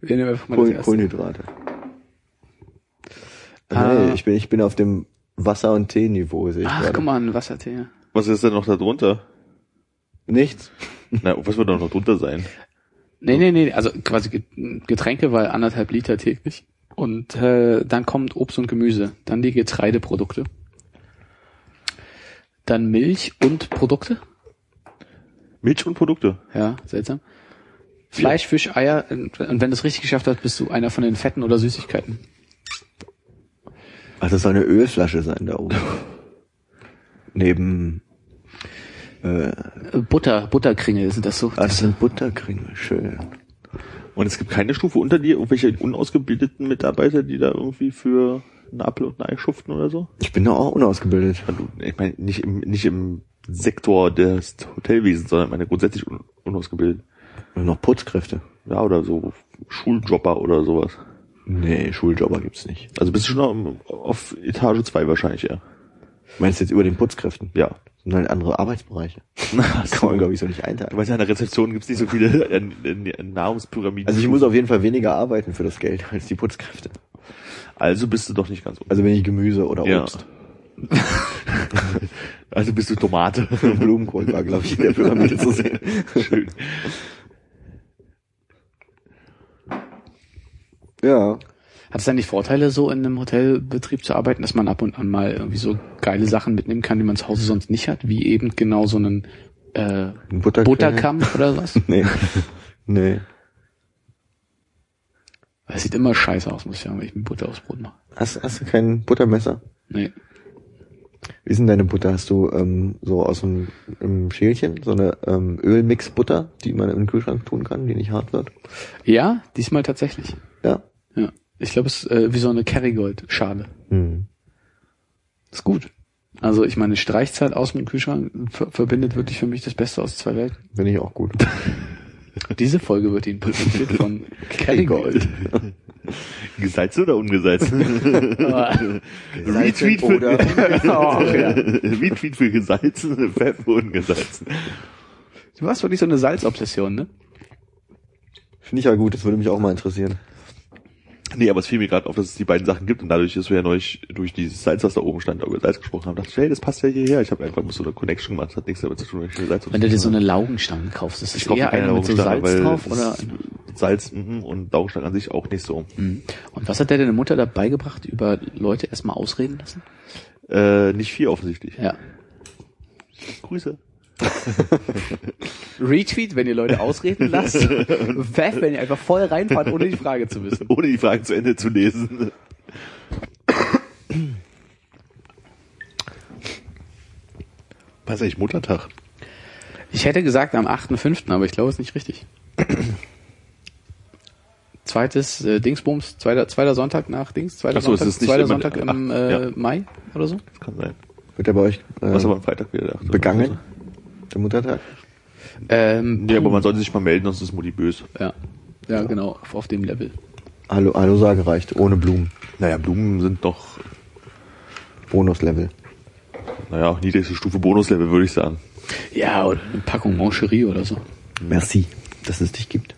Wir nehmen einfach mal das Kohlen, erste. Kohlenhydrate. Ah. Nee, ich bin, ich bin auf dem Wasser- und Tee-Niveau, sehe ich Ach, gerade. guck mal, ein Wassertee. Was ist denn noch da drunter? Nichts. Na, was wird da noch drunter sein? Nee, nee, nee, also quasi Get- Getränke, weil anderthalb Liter täglich. Und äh, dann kommt Obst und Gemüse, dann die Getreideprodukte. Dann Milch und Produkte. Milch und Produkte. Ja, seltsam. Fleisch, Fisch, Eier. Und und wenn du es richtig geschafft hast, bist du einer von den Fetten oder Süßigkeiten. Also es soll eine Ölflasche sein da oben. Neben äh, Butter, Butterkringel sind das so. ah, das sind Butterkringel, schön. Und es gibt keine Stufe unter dir, irgendwelche unausgebildeten Mitarbeiter, die da irgendwie für einen Apfel und ein Ei schuften oder so? Ich bin doch auch unausgebildet. Ich meine, nicht im, nicht im Sektor des Hotelwesens, sondern meine grundsätzlich un, unausgebildet. Und noch Putzkräfte. Ja, oder so Schuljobber oder sowas. Nee, Schuljobber gibt's nicht. Also bist du schon auf, auf Etage 2 wahrscheinlich, ja. Meinst du jetzt über den Putzkräften? Ja. Das sind halt andere Arbeitsbereiche. Ach Kann man, glaube ich, so nicht Du einteilen. weißt ja, an der Rezeption gibt's nicht so viele äh, Nahrungspyramiden. Also ich muss auf jeden Fall weniger arbeiten für das Geld als die Putzkräfte. Also bist du doch nicht ganz Also wenn ich Gemüse oder Ja. Obst. Also bist du Tomate. Blumenkohl war, glaube ich, in der Pyramide zu sehen. Schön. Ja. Hat es nicht Vorteile, so in einem Hotelbetrieb zu arbeiten, dass man ab und an mal irgendwie so geile Sachen mitnehmen kann, die man zu Hause sonst nicht hat, wie eben genau so einen äh? Butterkamm oder was? Nee. Nee. Das sieht immer scheiße aus, muss ich sagen, wenn ich mit Butter aufs Brot mache. Hast, hast du kein Buttermesser? Nee. Wie ist denn deine Butter? Hast du ähm, so aus einem, einem Schälchen so eine ähm, Ölmix-Butter, die man in den Kühlschrank tun kann, die nicht hart wird? Ja, diesmal tatsächlich. Ja. Ja. Ich glaube, es ist äh, wie so eine Kerrygold-Schale. Hm. Ist gut. Also ich meine, Streichzeit aus dem Kühlschrank ver verbindet wirklich für mich das Beste aus zwei Welten. Finde ich auch gut. Diese Folge wird Ihnen präsentiert von Kerrygold. Gesalzen oder ungesalzen? Retweet für, oder oh, ja. Retweet für gesalzen, Pfeffer ungesalzen. Du hast wirklich so eine Salzobsession, ne? Finde ich ja gut, das würde mich auch mal interessieren. Nee, aber es fiel mir gerade auf, dass es die beiden Sachen gibt und dadurch, dass wir ja neulich durch dieses Salz, was da oben stand, über Salz gesprochen haben, dachte ich, hey, das passt ja hierher. Ich habe einfach so eine Connection gemacht, das hat nichts damit zu tun, wenn ich Salz Wenn du dir so eine Laugenstange kaufst, ist das kaufe eher eine mit so Salz weil drauf oder? Salz mhm, und Laugenstange an sich auch nicht so. Mhm. Und was hat der deine Mutter dabei gebracht, über Leute erstmal ausreden lassen? Äh, nicht viel offensichtlich. Ja. Grüße. Retweet, wenn ihr Leute ausreden lasst. Pfeff, wenn ihr einfach voll reinfahrt, ohne die Frage zu wissen. Ohne die Fragen zu Ende zu lesen. Was ist eigentlich Muttertag? Ich hätte gesagt am 8.5., aber ich glaube, es ist nicht richtig. Zweites äh, Dingsbums, zweiter, zweiter Sonntag nach Dings, zweiter Ach so, Sonntag, ist nicht zweiter Sonntag im äh, ja. Mai oder so. Das kann sein. Wird der bei euch Was äh, aber am Freitag wieder begangen? Der Muttertag? Ähm, Nee, aber man sollte sich mal melden, sonst ist Mutti böse. ja, ja, genau, auf, auf dem Level. Hallo, Hallo Sage reicht, ohne Blumen. Naja, Blumen sind doch, Bonuslevel. naja, auch niedrigste Stufe Bonuslevel, würde ich sagen. Ja, oder eine Packung Mancherie oder so. Merci, dass es dich gibt.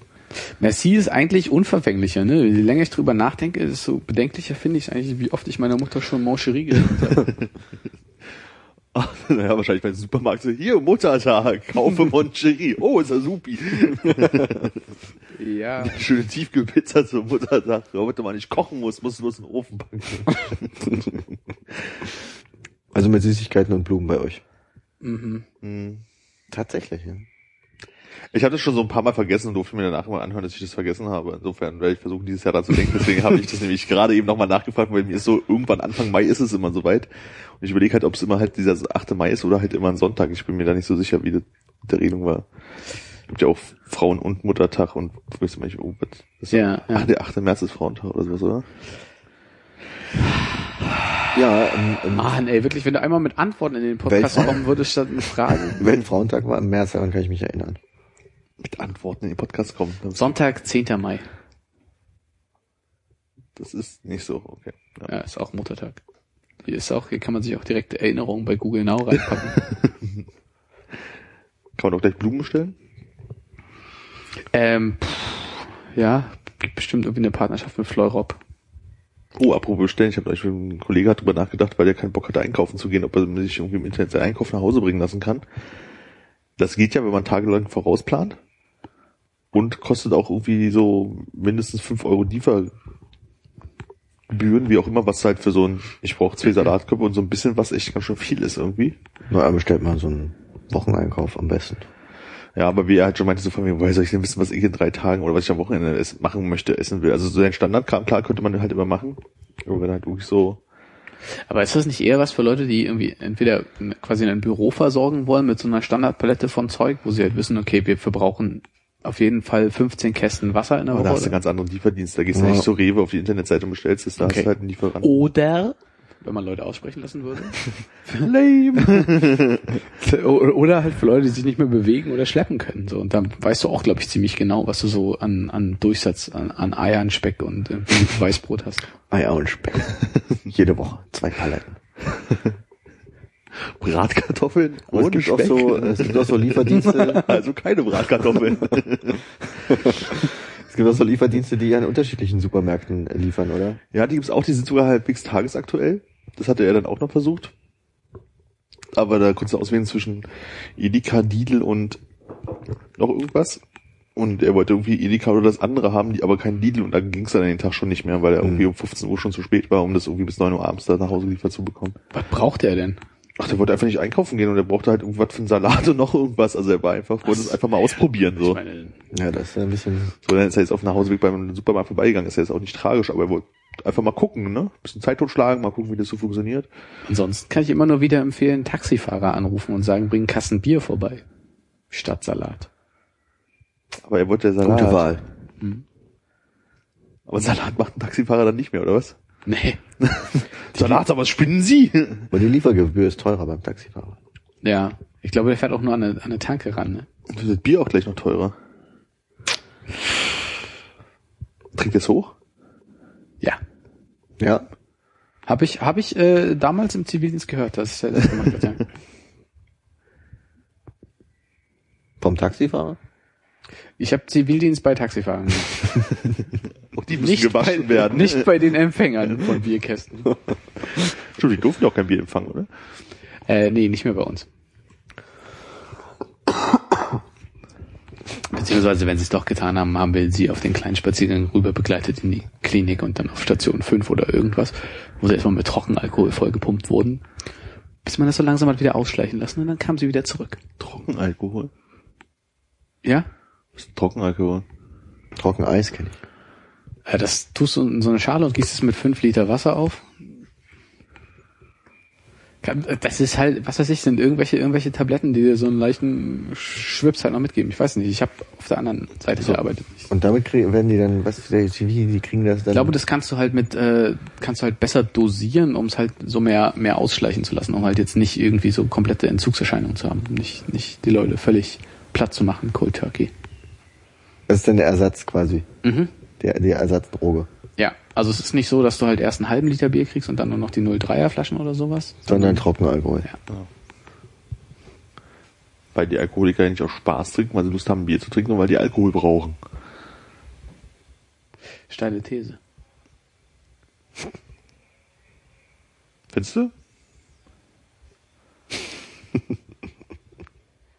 Merci ist eigentlich unverfänglicher, ne? Je länger ich drüber nachdenke, desto bedenklicher finde ich eigentlich, wie oft ich meiner Mutter schon Mancherie geschenkt habe. Ach, naja, wahrscheinlich beim Supermarkt so, hier, Muttertag, kaufe Moncherie. Oh, ist ja supi. ja. Schöne Tiefkühlpizza zum Muttertag, damit man nicht kochen muss, muss bloß in den Ofen packen. Also mit Süßigkeiten und Blumen bei euch. Mhm. Hm. Tatsächlich, ja. Ich hatte das schon so ein paar Mal vergessen und durfte mir danach mal anhören, dass ich das vergessen habe. Insofern werde ich versuchen, dieses Jahr dran zu denken. Deswegen habe ich das nämlich gerade eben nochmal nachgefragt, weil mir ist so, irgendwann Anfang Mai ist es immer soweit. Und ich überlege halt, ob es immer halt dieser 8. Mai ist oder halt immer ein Sonntag. Ich bin mir da nicht so sicher, wie das mit der Regelung war. Es gibt ja auch Frauen- und Muttertag und weiß nicht, oh, was, das Ja, ja. Ach, der 8. März ist Frauentag oder sowas, oder? Ja, im, im Mann, ey, wirklich, wenn du einmal mit Antworten in den Podcast Welcher? kommen würdest, statt mit Fragen. Weltfrauentag war im März, daran kann ich mich erinnern. Mit Antworten in den Podcast kommen. Sonntag, 10. Mai. das ist nicht so, okay. Ja. Ja, ist auch Muttertag. Hier ist auch, hier kann man sich auch direkt Erinnerungen bei Google Now reinpacken. Kann man auch gleich Blumen bestellen? ähm, pff, ja, gibt bestimmt irgendwie eine Partnerschaft mit Fleurop. Oh, apropos bestellen, ich habe euch ein Kollege hat drüber nachgedacht, weil der keinen Bock hatte, einkaufen zu gehen, ob er sich irgendwie im Internet seinen Einkauf nach Hause bringen lassen kann. Das geht ja, wenn man tagelang vorausplant. Und kostet auch irgendwie so mindestens fünf Euro Liefergebühren, wie auch immer, was halt für so ein, ich brauche zwei Salatköpfe und so ein bisschen was echt ganz schön viel ist irgendwie. Na, bestellt mal so einen Wocheneinkauf am besten. Ja, aber wie er halt schon meinte, so von mir, woher soll ich denn wissen, was ich in drei Tagen oder was ich am Wochenende essen, machen möchte, essen will. Also so ein Standardkram, klar, könnte man halt immer machen. Aber wenn halt wirklich so, Aber ist das nicht eher was für Leute, die irgendwie entweder quasi ein Büro versorgen wollen mit so einer Standardpalette von Zeug, wo sie halt wissen, okay, wir verbrauchen auf jeden Fall 15 Kästen Wasser in der aber da Woche. hast du ganz anderen Lieferdienst. Da gehst du Ja. nicht zur Rewe auf die Internetseite und bestellst es, da Okay. hast du halt einen Lieferant. Oder, wenn man Leute aussprechen lassen würde. Lame. oder halt für Leute, die sich nicht mehr bewegen oder schleppen können. So. Und dann weißt du auch, glaube ich, ziemlich genau, was du so an, an Durchsatz, an, an Eiern, Speck und äh, Weißbrot hast. Eier und Speck. Jede Woche. Zwei Paletten. Bratkartoffeln Aber es ohne gibt auch Speck. so, es gibt auch so Lieferdienste, also keine Bratkartoffeln. es gibt auch so Lieferdienste, die an unterschiedlichen Supermärkten liefern, oder? ja, die gibt's auch, die sind sogar halbwegs tagesaktuell. Das hatte er dann auch noch versucht. Aber da konntest du auswählen zwischen Edeka, Lidl und noch irgendwas. Und er wollte irgendwie Edeka oder das andere haben, die aber kein Lidl und dann ging's dann an den Tag schon nicht mehr, weil er irgendwie um 15 Uhr schon zu spät war, um das irgendwie bis 9 Uhr abends da nach Hause geliefert zu bekommen. Was braucht er denn? Ach, der wollte einfach nicht einkaufen gehen und er brauchte halt irgendwas für einen Salat und noch irgendwas. Also er war einfach, wollte es einfach mal ausprobieren, so. Meine, Ja, das ist ein bisschen, So, dann ist er jetzt auf dem Nachhauseweg beim Supermarkt vorbeigegangen. Ist ja jetzt auch nicht tragisch, aber er wollte einfach mal gucken, ne? Bisschen Zeit totschlagen, mal gucken, wie das so funktioniert. ansonsten kann ich immer nur wieder empfehlen, Taxifahrer anrufen und sagen, bring Kasten Bier vorbei. Statt Salat. Aber er wollte der Salat. gute Wahl. Aber Salat macht ein Taxifahrer dann nicht mehr, oder was? Nee. Salat, aber was spinnen Sie? Aber die Liefergebühr ist teurer beim Taxifahrer. Ja. Ich glaube, der fährt auch nur an eine, an eine Tanke ran, ne? Das wird Bier auch gleich noch teurer. Trinkt es hoch? Ja. Ja. Habe ich, hab ich äh, damals im Zivildienst gehört, dass er das gemacht hat, ja. Vom Taxifahrer? Ich habe Zivildienst bei Taxifahrern Auch die müssen gewaschen bei, werden. Nicht bei den Empfängern von Bierkästen. Entschuldigung, die durften ja auch kein Bier empfangen, oder? Äh, nee, nicht mehr bei uns. Beziehungsweise, wenn sie es doch getan haben, haben wir sie auf den kleinen Spaziergang rüber begleitet in die Klinik und dann auf Station 5 oder irgendwas, wo sie erstmal mit Trockenalkohol vollgepumpt wurden, bis man das so langsam hat wieder ausschleichen lassen und dann kam sie wieder zurück. Trockenalkohol. Ja? Was ist Trockenalkohol? Trockeneis kenne ich. Äh, Das tust du in so eine Schale und gießt es mit 5 Liter Wasser auf. Kann- Das ist halt, was weiß ich, sind irgendwelche, irgendwelche Tabletten, die dir so einen leichten Schwips halt noch mitgeben. Ich weiß nicht, ich habe auf der anderen Seite gearbeitet. Ich Und damit kriegen, werden die dann, was, wie, die kriegen das dann? glaube, das kannst du halt mit, äh, kannst du halt besser dosieren, um es halt so mehr, mehr ausschleichen zu lassen, um halt jetzt nicht irgendwie so komplette Entzugserscheinungen zu haben, nicht, nicht die Leute völlig platt zu machen, Cold Turkey. das ist dann der Ersatz quasi. Mhm. Der, die Ersatzdroge. Ja, also es ist nicht so, dass du halt erst einen halben Liter Bier kriegst und dann nur noch die 0,3er Flaschen oder sowas. Sondern Trockenalkohol. Ja. Weil die Alkoholiker ja nicht aus Spaß trinken, weil sie Lust haben, Bier zu trinken und weil die Alkohol brauchen. Steile These. Findest du?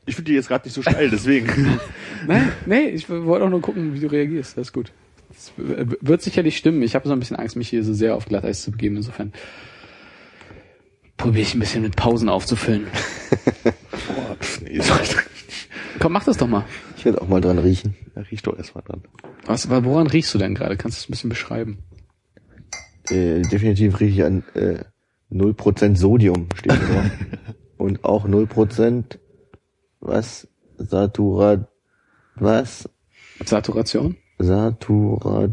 Ich finde die jetzt gerade nicht so steil, deswegen. Nein, nee, ich wollte auch nur gucken, wie du reagierst. Das ist gut. Das wird sicherlich stimmen. Ich habe so ein bisschen Angst, mich hier so sehr auf Glatteis zu begeben. Insofern probiere ich ein bisschen mit Pausen aufzufüllen. Boah, Komm, mach das doch mal. Ich werde auch mal dran riechen. Ja, riech doch erstmal dran. Was, woran riechst du denn gerade? Kannst du es ein bisschen beschreiben? Äh, definitiv rieche ich an äh, 0% Sodium steht drauf. Und auch 0% was? Saturat was? Saturation? Saturat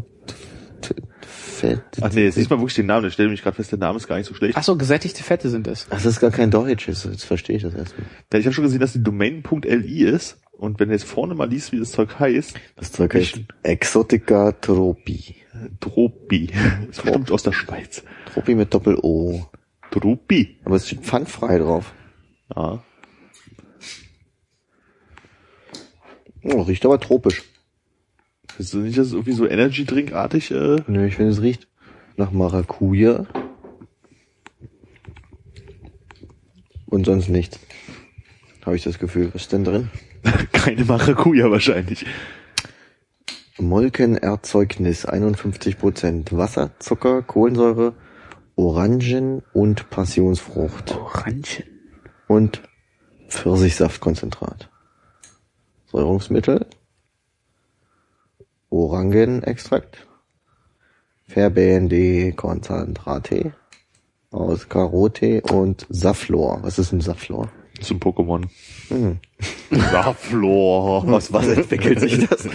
Fett. Ach nee, jetzt siehst mal wirklich den Namen. Ich stelle mich gerade fest, der Name ist gar nicht so schlecht. Ach so, gesättigte Fette sind es. Das ist gar kein Deutsch, jetzt verstehe ich das erstmal. Ja, ich habe schon gesehen, dass die Domain.li ist. Und wenn du jetzt vorne mal liest, wie das Zeug heißt, Das Zeug heißt Exotica Tropi. Tropi. Ist bestimmt aus der Schweiz. Tropi mit Doppel-O. Tropi. Aber es steht pfandfrei drauf. Ja. Oh, riecht aber tropisch. Ist das nicht das irgendwie so Energy Drink-artig? Äh? Nö, ich finde, es riecht nach Maracuja. Und sonst nichts. Habe ich das Gefühl. Was ist denn drin? Keine Maracuja wahrscheinlich. Molkenerzeugnis 51%. Wasser, Zucker, Kohlensäure, Orangen und Passionsfrucht. Orangen. Und Pfirsichsaftkonzentrat. Säurungsmittel. Orangenextrakt. Verbände-Konzentrate. Aus Karote und Safflor. Was ist ein Safflor? Zum Pokémon. Hm. Saflor. Aus was entwickelt sich das?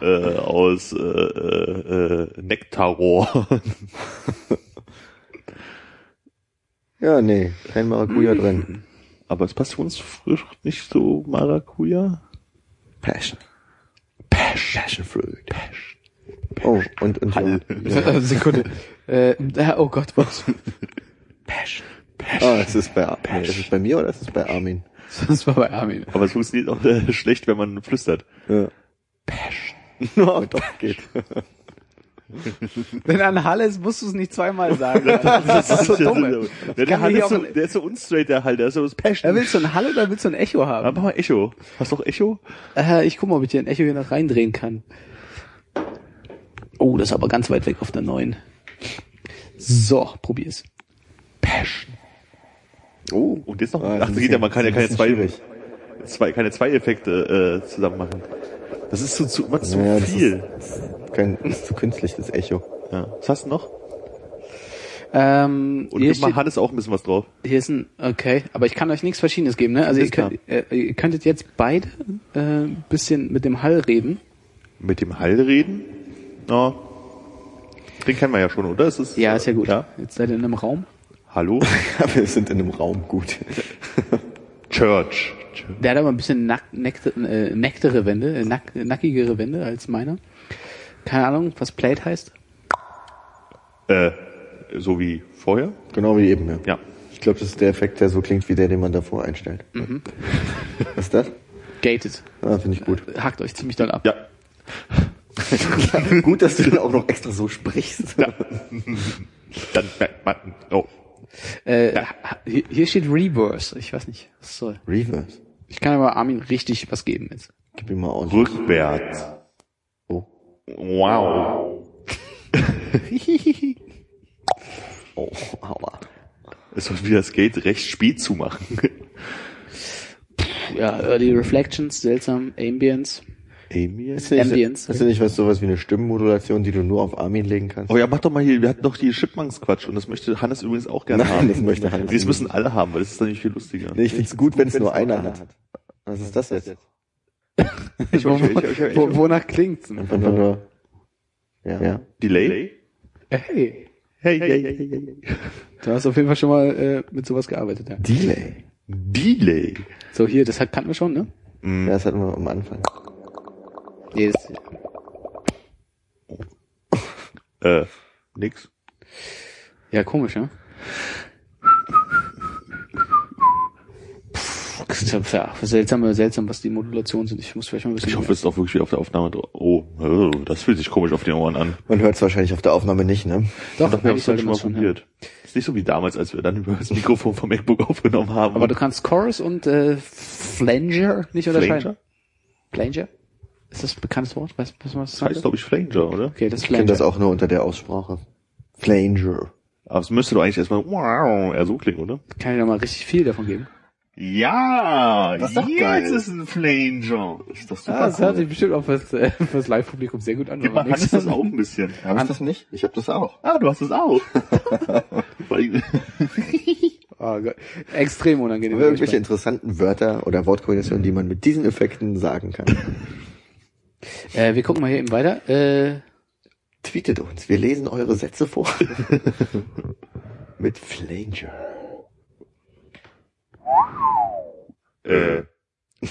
äh, aus äh, äh, Nektarrohr. Ja, nee, kein Maracuja drin. Aber ist Passionsfrucht nicht so Maracuja? Passion. Passion. Passion Fruit. Oh, und, und Hall. ja. Sekunde. Äh, äh, oh Gott, was? Passion. Ah, es ist bei, nee, ist es bei mir oder ist es bei Armin? Das war bei Armin. Aber es funktioniert auch äh, schlecht, wenn man flüstert. Ja. Passion. Oh, doch, geht. Wenn er ein Hall ist, musst du es nicht zweimal sagen. Das ist so dumm. Ja, der, kann Hall hier ist so, der ist so unstraight, der Hall, der ist so das Passion. Er willst du ein Hall oder willst du ein Echo haben? mach mal Echo. Hast du auch Echo? Äh, ich guck mal, ob ich dir ein Echo hier noch reindrehen kann. Oh, das ist aber ganz weit weg auf der neuen. So, probier's. Passion. Oh. Und jetzt noch, Ah, ach, ist da ein geht ja, man kann ja ist ein keine zwei, schwierig. zwei, keine zwei Effekte äh, zusammen machen. Das ist zu, zu, immer zu Ja, das viel. Kein, ist zu künstlich, das Echo. ja. Was hast du noch? Ähm, Und hier, gib mal steht, Hannes auch ein bisschen was drauf. hier ist ein, okay, aber ich kann euch nichts Verschiedenes geben, ne? Also ihr, könnt, äh, ihr könntet jetzt beide äh, ein bisschen mit dem Hall reden. Mit dem Hall reden? Ja. Den kennen wir ja schon, oder? Ist es, Ja, ist ja gut. Ja. Jetzt seid ihr in einem Raum. Hallo? Ja, wir sind in einem Raum, gut. Church. Der hat aber ein bisschen nack, neckte, äh, necktere Wände, äh, nack, nackigere Wände als meiner. Keine Ahnung, was Plate heißt. Äh, so wie vorher? Genau wie eben, ja. Ja. Ich glaube, das ist der Effekt, der so klingt wie der, den man davor einstellt. Was ist das? Gated. Ah, finde ich gut. Hakt euch ziemlich doll ab. Ja. gut, dass du dann auch noch extra so sprichst. Dann merkt man, oh. Äh, ha- hier steht Reverse. Ich weiß nicht, was soll. Reverse. Ich kann aber Armin richtig was geben jetzt. Gib ihm mal ordentlich. Rückwärts. Wow. Oh, aua. Es soll wieder das Gate recht spät zumachen. Ja, Early Reflections, seltsam, Ambience. Nicht, Ambience. Ist ja nicht was sowas wie eine Stimmenmodulation, die du nur auf Armin legen kannst? Oh ja, mach doch mal hier, wir hatten doch die Chipmunks-Quatsch und das möchte Hannes übrigens auch gerne Nein, haben. das möchte Hannes Das müssen alle haben, weil das ist dann nicht viel lustiger. Nee, ich find's gut, wenn es nur einer hat. Was ist das jetzt? Ich, Wo, ich, ich, ich, ich, wo, wonach klingt's? Einfach nur, ja. ja. Delay? Hey, Hey, hey, hey, hey, hey. du hast auf jeden Fall schon mal äh, mit sowas gearbeitet, ja. Delay. Delay. So, hier, das hat, kannten wir schon, ne? Ja, das hatten wir am Anfang. Nee, das, Äh, nix. ja, komisch, ne? Das ist ja ja, seltsam, seltsam, was die Modulationen sind. Ich muss vielleicht mal ein bisschen. Ich hoffe, es ist auch wirklich wieder auf der Aufnahme drauf. Oh, oh, das fühlt sich komisch auf den Ohren an. Man hört es wahrscheinlich auf der Aufnahme nicht, ne? doch, Doch, wir haben es halt schon mal es schon hören. probiert. Ist nicht so wie damals, als wir dann über das Mikrofon vom MacBook aufgenommen haben. Aber du kannst Chorus und äh, Flanger nicht unterscheiden. Flanger? Flanger? Ist das ein bekanntes Wort? Weißt du, was man Das heißt, glaube ich, Flanger, oder? Okay, das ist Ich kenne das Flanger. auch nur unter der Aussprache. Flanger. Aber es müsste doch eigentlich erstmal wow, eher so klingen, oder? Kann ich da mal richtig viel davon geben? Ja, Das ist doch jetzt geil. ist ein Flanger. Ist doch Ah, das hört sich cool. bestimmt auch fürs, äh, fürs Live-Publikum sehr gut an. Gib mal Hannes das auch ein bisschen. Hab ich das nicht? Ich hab das auch. Ah, du hast es auch. Oh Gott. Extrem unangenehm. Irgendwelche interessanten Wörter oder Wortkombinationen, die man mit diesen Effekten sagen kann? Äh, wir gucken mal hier eben weiter. Äh, Tweetet uns, wir lesen eure Sätze vor. mit Flanger. Äh,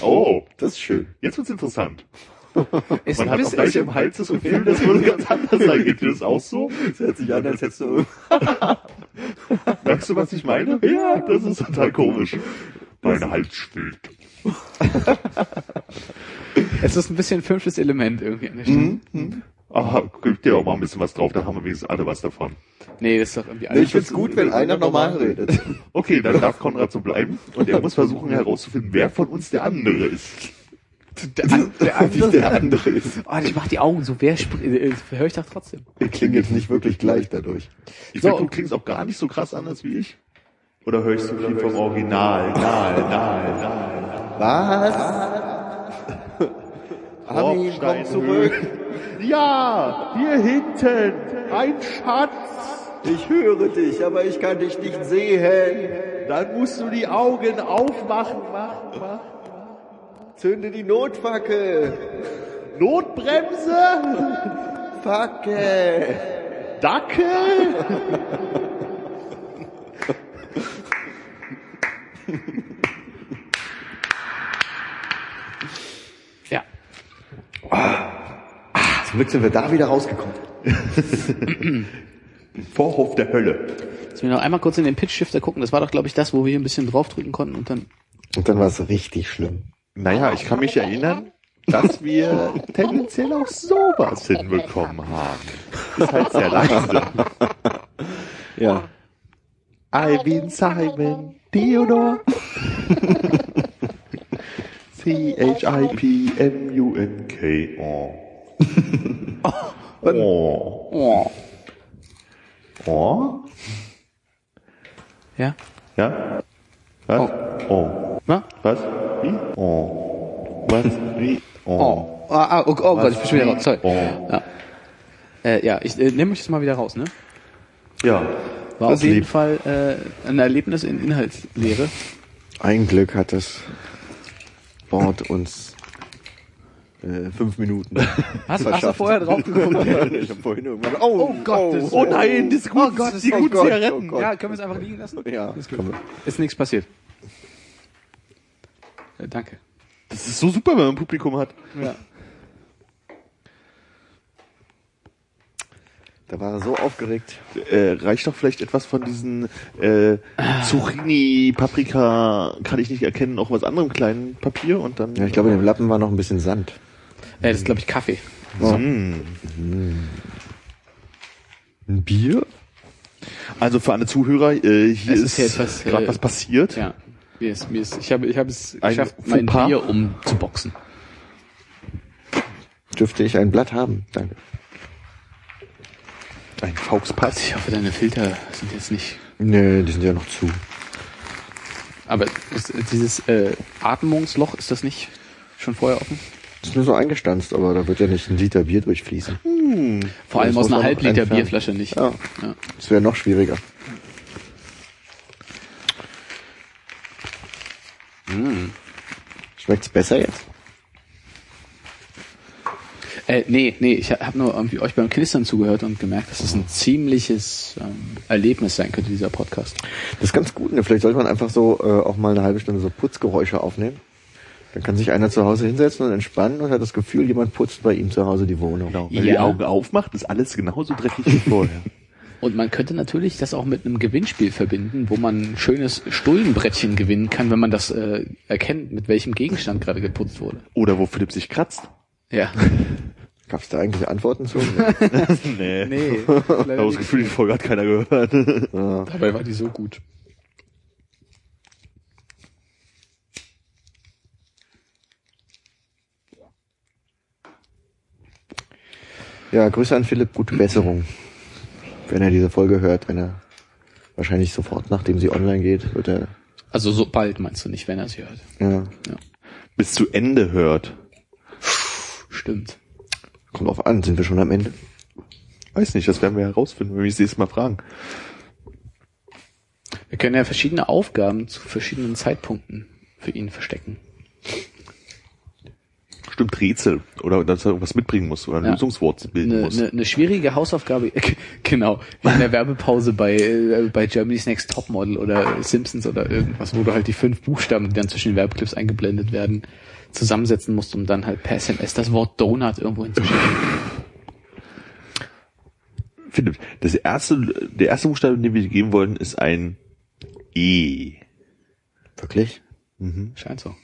oh, Das ist schön. jetzt wird's interessant. ist Man hat auch gleich im Hals das Gefühl, das würde ganz anders sein. Geht dir das auch so? Das hört sich an, als hättest du... Merkst du, was ich meine? Ja, das ist total komisch. Mein Hals schwillt. es ist ein bisschen fünftes Element irgendwie an der Stelle. Aha, gib dir auch mal ein bisschen was drauf, dann haben wir wenigstens alle was davon. Nee, das ist doch irgendwie Nee, alles. ich find's gut, wenn einer normal redet. Okay, dann darf Konrad so bleiben und er muss versuchen herauszufinden, wer von uns der andere ist. der, an, der andere. Der andere ist. Oh, ich mach die Augen so. Wer spricht? Äh, höre ich doch trotzdem. Wir klingen jetzt nicht wirklich gleich dadurch. Ich So. finde, du klingst auch gar nicht so krass anders wie ich. Oder höre ich so viel vom Original? Nein, nein, nein. Was? Armin, komm zurück. Ja, hier hinten, ein Schatz. Ich höre dich, aber ich kann dich nicht sehen. Dann musst du die Augen aufmachen, mach, mach. Zünde die Notfackel. Notbremse, Fackel. Dackel. Ja. Zum Glück sind wir da wieder rausgekommen. Vorhof der Hölle. Lass mich noch einmal kurz in den Pitch-Shifter gucken. Das war doch, glaube ich, das, wo wir ein bisschen draufdrücken konnten und dann. Und dann war es richtig schlimm. Naja, ich kann mich erinnern, dass wir tendenziell auch sowas hinbekommen haben. Ist halt sehr leise. Ja. Alvin Simon Theodor. C-H-I-P-M-U-N-K. Oh. Oh. Oh. Oh. Ja. Ja? Was? Oh. Na? Was? Wie? Oh. Was? Wie? Oh. Ah, ah, oh, oh Gott, ich bin schon wieder raus. Sorry. Oh. Ja. Äh, ja, ich äh, nehme euch das mal wieder raus, ne? Ja. War auf jeden lieb. Fall äh, ein Erlebnis in Inhaltslehre. Ein Glück hat das Board uns äh, fünf Minuten. Hast, hast du vorher drauf geguckt? ich hab vorhin irgendwann. Oh, Gott, das- Oh nein, das ist gut. Oh Gott, die oh guten Gott, Zigaretten. oh Gott. ja, können wir es einfach liegen lassen? Ja, komm. Ist nichts passiert. Äh, danke. Das ist so super, wenn man ein Publikum hat. Ja. Da war er so aufgeregt. Äh, reicht doch vielleicht etwas von diesen äh, Zucchini, Paprika, kann ich nicht erkennen, auch was anderem kleinen Papier und dann. Ja, ich glaube, in dem Lappen war noch ein bisschen Sand. Äh, das ist, glaube ich, Kaffee. Mm. Ein Bier? Also für alle Zuhörer, äh, hier Es ist, ist etwas, gerade äh, was passiert. Ja. Mir ist, mir ist, ich habe, ich habe es Ein geschafft, mein? Bier umzuboxen. Dürfte ich ein Blatt haben? Danke. Ein Fauxpass. Ich hoffe, deine Filter sind jetzt nicht. Nee, die sind ja noch zu. Aber ist, dieses äh, Atmungsloch, ist das nicht schon vorher offen? Das ist nur so eingestanzt, aber da wird ja nicht ein Liter Bier durchfließen. Vor allem Das aus einer Halbliter entfernen. Bierflasche nicht. Ja. Ja. Das wäre noch schwieriger. Schmeckt's besser jetzt? Äh, nee, nee, ich habe nur irgendwie euch beim Knistern zugehört und gemerkt, dass es ein ziemliches ähm, Erlebnis sein könnte, dieser Podcast. Das ist ganz gut. Ne? Vielleicht sollte man einfach so äh, auch mal eine halbe Stunde so Putzgeräusche aufnehmen. Dann kann sich einer zu Hause hinsetzen und entspannen und hat das Gefühl, jemand putzt bei ihm zu Hause die Wohnung. Wenn Ja. die Augen aufmacht, ist alles genauso dreckig wie vorher. Und man könnte natürlich das auch mit einem Gewinnspiel verbinden, wo man ein schönes Stullenbrettchen gewinnen kann, wenn man das äh, erkennt, mit welchem Gegenstand gerade geputzt wurde. Oder wo Philipp sich kratzt. Ja. Gab's da eigentlich Antworten zu? Nee. Nee. Ich habe das Gefühl, die Folge hat keiner gehört. Dabei war die so gut. Ja, Grüße an Philipp, gute Besserung. Wenn er diese Folge hört, wenn er wahrscheinlich sofort, nachdem sie online geht, wird er Also so bald meinst du nicht, wenn er sie hört. Ja. Bis zu Ende hört. Stimmt. Kommt drauf an, sind wir schon am Ende? Weiß nicht, das werden wir herausfinden, wenn wir sie jetzt mal fragen. Wir können ja verschiedene Aufgaben zu verschiedenen Zeitpunkten für ihn verstecken. Stimmt Rätsel oder dass er irgendwas mitbringen muss oder ein Ja. Lösungswort bilden Eine, muss. eine, eine schwierige Hausaufgabe, genau, wie in der Werbepause bei, äh, bei Germany's Next Topmodel oder Simpsons oder irgendwas, wo du halt die fünf Buchstaben, die dann zwischen den Werbeclips eingeblendet werden, zusammensetzen musst, um dann halt per SMS das Wort Donut irgendwo hinzuschicken. Philipp, das erste, der erste Buchstabe, den wir geben wollen, ist ein E. Wirklich? Scheint so.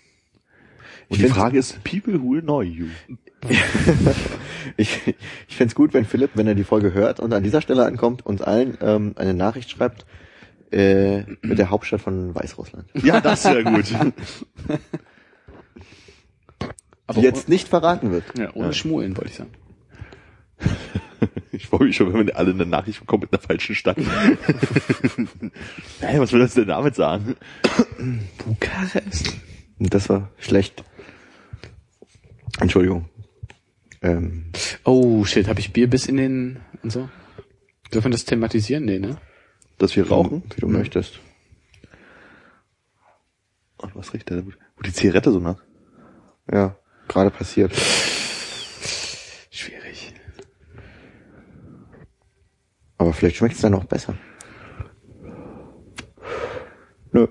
Und die Frage ist, people who know you. Ich, ich fänd's gut, wenn Philipp, wenn er die Folge hört und an dieser Stelle ankommt, uns allen ähm, eine Nachricht schreibt äh, mit der Hauptstadt von Weißrussland. Ja, das ist ja gut. Aber Die jetzt nicht verraten wird. ohne, ja, ohne Schmulen, wollte ich sagen. Ich freue mich schon, wenn wir alle eine Nachricht bekommen mit einer falschen Stadt. Hey, was will das denn damit sagen? Bukarest? Das war schlecht. Entschuldigung. Ähm, Oh, shit, habe ich Bier bis in den und so? Dürfen wir das thematisieren? Nee, ne? Dass wir rauchen? Wie du möchtest. Oh, was riecht der? Wo die Zigarette so nach? Ja, gerade passiert. Schwierig. Aber vielleicht schmeckt's dann noch besser. Nö.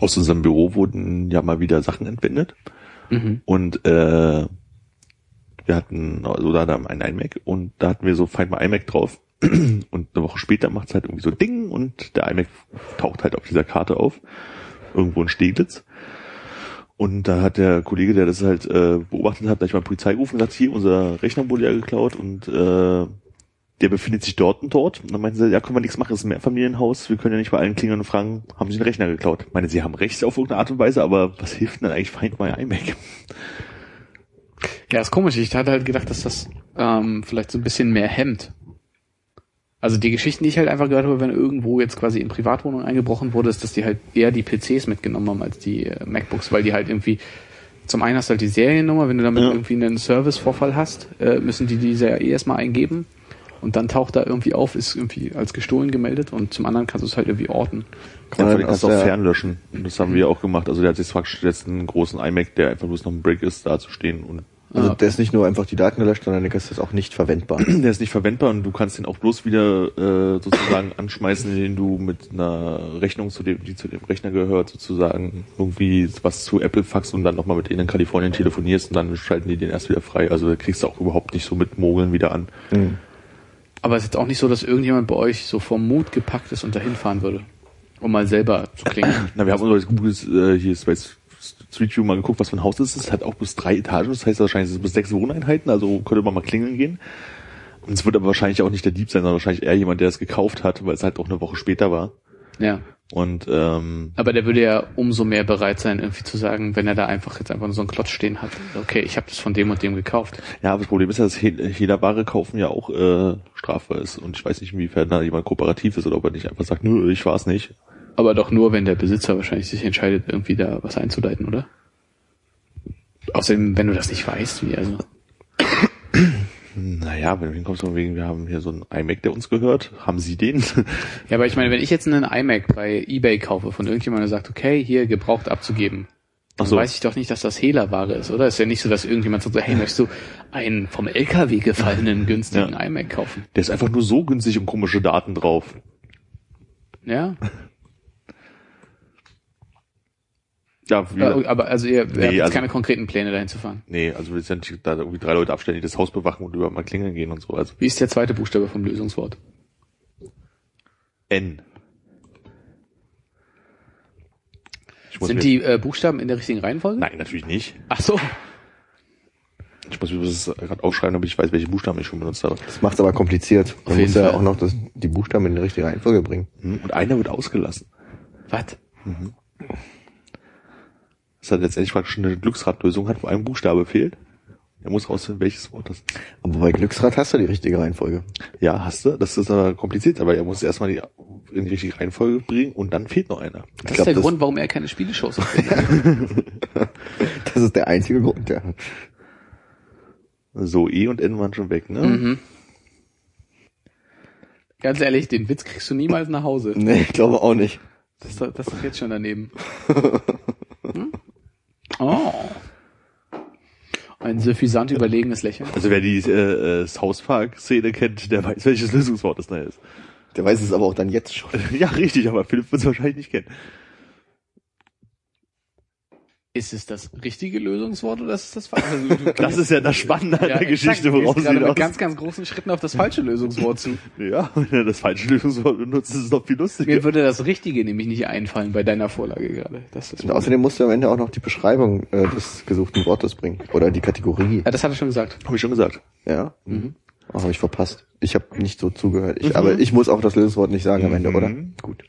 Aus unserem Büro wurden ja mal wieder Sachen entwendet. Und äh, wir hatten, also da haben ein iMac und da hatten wir so Find My iMac drauf. Und eine Woche später macht's halt irgendwie so Ding und der iMac taucht halt auf dieser Karte auf. Irgendwo in Steglitz. Und da hat der Kollege, der das halt äh, beobachtet hat, gleich mal Polizei gerufen und gesagt, hier, unser Rechner wurde ja geklaut und äh, der befindet sich dort und dort. Und dann meinten sie, ja, können wir nichts machen, das ist ein Mehrfamilienhaus, wir können ja nicht bei allen klingeln und fragen, haben sie den Rechner geklaut? Ich meine, sie haben recht auf irgendeine Art und Weise, aber was hilft denn dann eigentlich Find My iMac? Ja, ist komisch. Ich hatte halt gedacht, dass das ähm, vielleicht so ein bisschen mehr hemmt. Also die Geschichten, die ich halt einfach gehört habe, wenn irgendwo jetzt quasi in Privatwohnungen eingebrochen wurde, ist, dass die halt eher die PCs mitgenommen haben als die äh, MacBooks, weil die halt irgendwie zum einen hast du halt die Seriennummer, wenn du damit Ja. irgendwie einen Servicevorfall hast, äh, müssen die diese ja eh erstmal eingeben und dann taucht da irgendwie auf, ist irgendwie als gestohlen gemeldet und zum anderen kannst du es halt irgendwie orten. Kann Ja, man kannst du auch der- fernlöschen. Und das haben wir auch gemacht. Also der hat jetzt praktisch jetzt einen großen iMac, der einfach bloß noch ein Brick ist, da zu stehen und Also Ah. der ist nicht nur einfach die Daten gelöscht, sondern der ist auch nicht verwendbar. der ist nicht verwendbar und du kannst den auch bloß wieder äh, sozusagen anschmeißen, indem du mit einer Rechnung, zu dem, die zu dem Rechner gehört, sozusagen irgendwie was zu Apple faxst und dann nochmal mit denen in Kalifornien telefonierst und dann schalten die den erst wieder frei. Also da kriegst du auch überhaupt nicht so mit Mogeln wieder an. Hm. Aber es ist auch nicht so, dass irgendjemand bei euch so vom Mut gepackt ist und dahin fahren würde, um mal selber zu klingen. Na, wir haben uns bei Google äh, hier bei Street View mal geguckt, was für ein Haus das ist. Es hat auch bis drei Etagen, das heißt wahrscheinlich sind es bis sechs Wohneinheiten, also könnte man mal klingeln gehen. Und es wird aber wahrscheinlich auch nicht der Dieb sein, sondern wahrscheinlich eher jemand, der es gekauft hat, weil es halt auch eine Woche später war. Ja. Und ähm, Aber der würde ja umso mehr bereit sein, irgendwie zu sagen, wenn er da einfach jetzt einfach nur so einen Klotz stehen hat. Okay, ich habe das von dem und dem gekauft. ja, aber das Problem ist ja, dass He- Hehlerware kaufen ja auch äh, strafbar ist. Und ich weiß nicht, inwiefern da jemand kooperativ ist oder ob er nicht einfach sagt, nö, ich war's nicht. Aber doch nur, wenn der Besitzer wahrscheinlich sich entscheidet, irgendwie da was einzuleiten, oder? Außerdem, wenn du das nicht weißt, wie also. Naja, wenn du hinkommst von wegen, wir haben hier so einen iMac, der uns gehört, haben Sie den? Ja, aber ich meine, wenn ich jetzt einen iMac bei eBay kaufe von irgendjemandem, der sagt, okay, hier gebraucht abzugeben, dann so. weiß ich doch nicht, dass das Hehlerware ist, oder? Ist ja nicht so, dass irgendjemand sagt, so, hey, möchtest du einen vom LKW gefallenen günstigen Ja. iMac kaufen? Der ist einfach nur so günstig und komische Daten drauf. Ja. Ja, wie, Äh, Aber also ihr, ihr habt jetzt also- keine konkreten Pläne dahin zu fahren. nee, also wir sind da irgendwie drei Leute abstellen, die das Haus bewachen und überhaupt mal klingeln gehen und so. Also Wie ist der zweite Buchstabe vom Lösungswort? N. Sind die äh, Buchstaben in der richtigen Reihenfolge? Nein, natürlich nicht. Ach so. Ich muss mir das gerade aufschreiben, damit ich weiß, welche Buchstaben ich schon benutzt habe. Das macht's aber kompliziert. Man muss ja auch noch das, die Buchstaben in die richtige Reihenfolge bringen. Hm? Und einer wird ausgelassen. Was? Das hat letztendlich praktisch eine Glücksradlösung hat, wo ein Buchstabe fehlt. Er muss rausfinden, welches Wort das ist. Aber bei Glücksrad hast du die richtige Reihenfolge. Ja, hast du. Das ist aber kompliziert, aber er muss erstmal die in die richtige Reihenfolge bringen und dann fehlt noch einer. Das glaub, ist der das- Grund, warum er keine Spieleshows hat. Das ist der einzige Grund, ja. So, E und N waren schon weg, ne? mhm. Ganz ehrlich, den Witz kriegst du niemals nach Hause. Nee, ich glaube auch nicht. Das das ist doch jetzt schon daneben. Oh. Ein suffisant überlegenes Lächeln. Also wer die äh, äh, South Park-Szene kennt, der weiß, welches Lösungswort das da ist. Der weiß es aber auch dann jetzt schon. ja, richtig, aber Philipp wird es wahrscheinlich nicht kennen. Ist es das richtige Lösungswort oder ist es das falsche? Also, Das ist ja das Spannende an der Geschichte, woraus woraus sie mit ganz, ganz großen Schritten auf das falsche Lösungswort zu. Ja, wenn er das falsche Lösungswort benutzt, ist es noch viel lustiger. Mir würde das Richtige nämlich nicht einfallen bei deiner Vorlage gerade. Das ist Und außerdem musst du am Ende auch noch die Beschreibung äh, des gesuchten Wortes bringen. Oder die Kategorie. ja, das hat er schon gesagt. Habe ich schon gesagt. Ja? Mhm. Oh, habe ich verpasst. Ich habe nicht so zugehört. Ich, Aber ich muss auch das Lösungswort nicht sagen am Ende, Mhm. oder? Gut.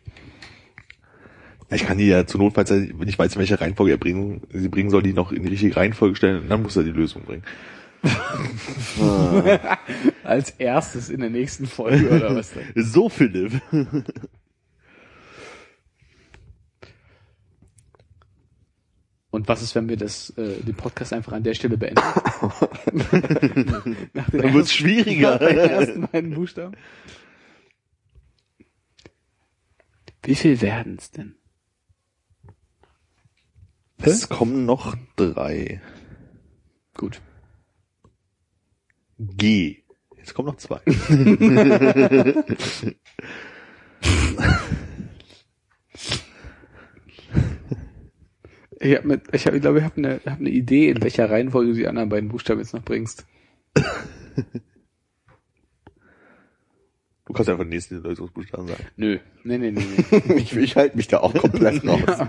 Ich kann die ja zur Not, falls er, wenn ich weiß, in welche Reihenfolge er bringen, sie bringen soll, die noch in die richtige Reihenfolge stellen, und dann muss er die Lösung bringen. Als erstes in der nächsten Folge oder was denn? So, Philipp. Und was ist, wenn wir das, äh, den Podcast einfach an der Stelle beenden? Dann wird's schwieriger. Nach den ersten beiden Buchstaben. Wie viel werden's denn? Es kommen noch drei. Gut. G. Jetzt kommen noch zwei. Ich, hab mit, ich, hab, ich glaube, ich habe eine hab ne Idee, in welcher Reihenfolge du die anderen beiden Buchstaben jetzt noch bringst. Du kannst einfach den nächsten Lösungsbuchstaben sagen. Nö. Nee, nee, nee, nee. Ich, ich halte mich da auch komplett raus.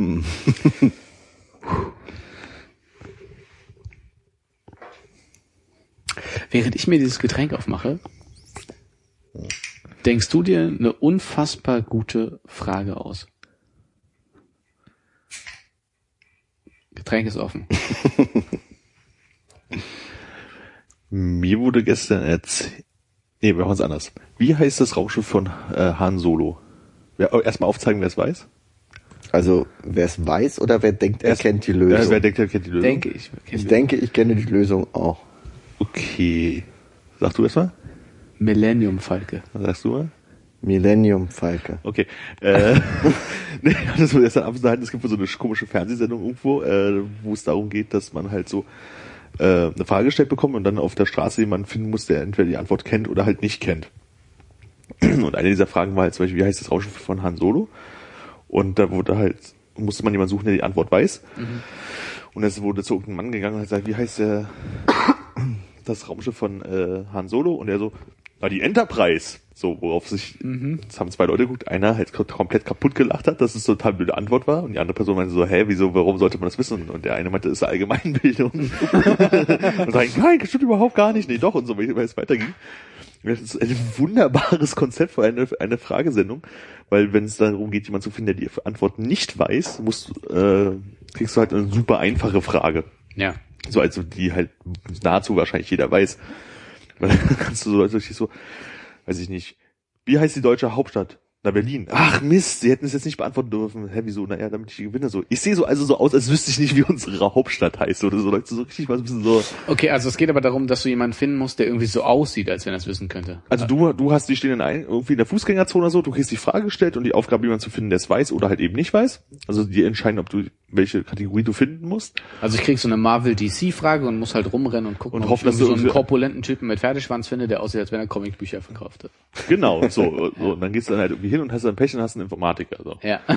Hm. Während ich mir dieses Getränk aufmache, denkst du dir eine unfassbar gute Frage aus. Getränk ist offen. Mir wurde gestern erzählt, nee, wir machen es anders. Wie heißt das Raumschiff von äh, Han Solo? Wer, oh, erstmal aufzeigen, wer es weiß. Also, wer es weiß oder wer denkt, er Erst- kennt die Äh, Lösung? wer denkt, er kennt die Lösung? Denke ich. ich denke, ich kenne die Lösung auch. Okay. Sag du erstmal? Millennium Falke. Was sagst du mal? Millennium Falke. Okay. Äh, nee, das wurde gestern Abend unterhalten, es gibt so eine komische Fernsehsendung irgendwo, äh, wo es darum geht, dass man halt so äh, eine Frage gestellt bekommt und dann auf der Straße jemanden finden muss, der entweder die Antwort kennt oder halt nicht kennt. Und eine dieser Fragen war halt zum Beispiel, wie heißt das Raumschiff von Han Solo? Und da wurde halt, musste man jemanden suchen, der die Antwort weiß. Und es wurde zu irgendeinem Mann gegangen und hat gesagt, wie heißt der, das Raumschiff von äh, Han Solo? Und er so, na die Enterprise. So, worauf sich, das haben zwei Leute geguckt, einer halt kom- komplett kaputt gelacht hat, dass es total blöde Antwort war und die andere Person meinte so, hä, wieso, warum sollte man das wissen? Und der eine meinte, es ist Allgemeinbildung. und sagen, nein, das stimmt überhaupt gar nicht. Nee, doch, und so, weil es weiterging. Das ist ein wunderbares Konzept für eine, eine Fragesendung, weil wenn es darum geht, jemanden zu finden, der die Antwort nicht weiß, musst, äh, kriegst du halt eine super einfache Frage. Ja. So, also die halt nahezu wahrscheinlich jeder weiß. Dann kannst du so, also richtig so, weiß ich nicht, wie heißt die deutsche Hauptstadt? Na, Berlin. Ach Mist, sie hätten es jetzt nicht beantworten dürfen. Hä, wieso? Naja, damit ich gewinne. So, ich sehe so also so aus, als wüsste ich nicht, wie unsere Hauptstadt heißt oder so. Leute, so richtig ein bisschen so. Okay, also es geht aber darum, dass du jemanden finden musst, der irgendwie so aussieht, als wenn er es wissen könnte. Also du, du hast die stehen in ein, irgendwie in der Fußgängerzone oder so, du kriegst die Frage gestellt und die Aufgabe, jemanden zu finden, der es weiß oder halt eben nicht weiß. Also die entscheiden, ob du welche Kategorie du finden musst. Also ich krieg so eine Marvel DC Frage und muss halt rumrennen und gucken, Und ob hoffen, ich dass du so einen korpulenten Typen mit Pferdeschwanz finde, der aussieht, als wenn er Comicbücher verkauft hat. Genau, so, so. Und dann gehst du dann halt irgendwie hin und hast dann Pech und hast einen Informatiker. So. Ja.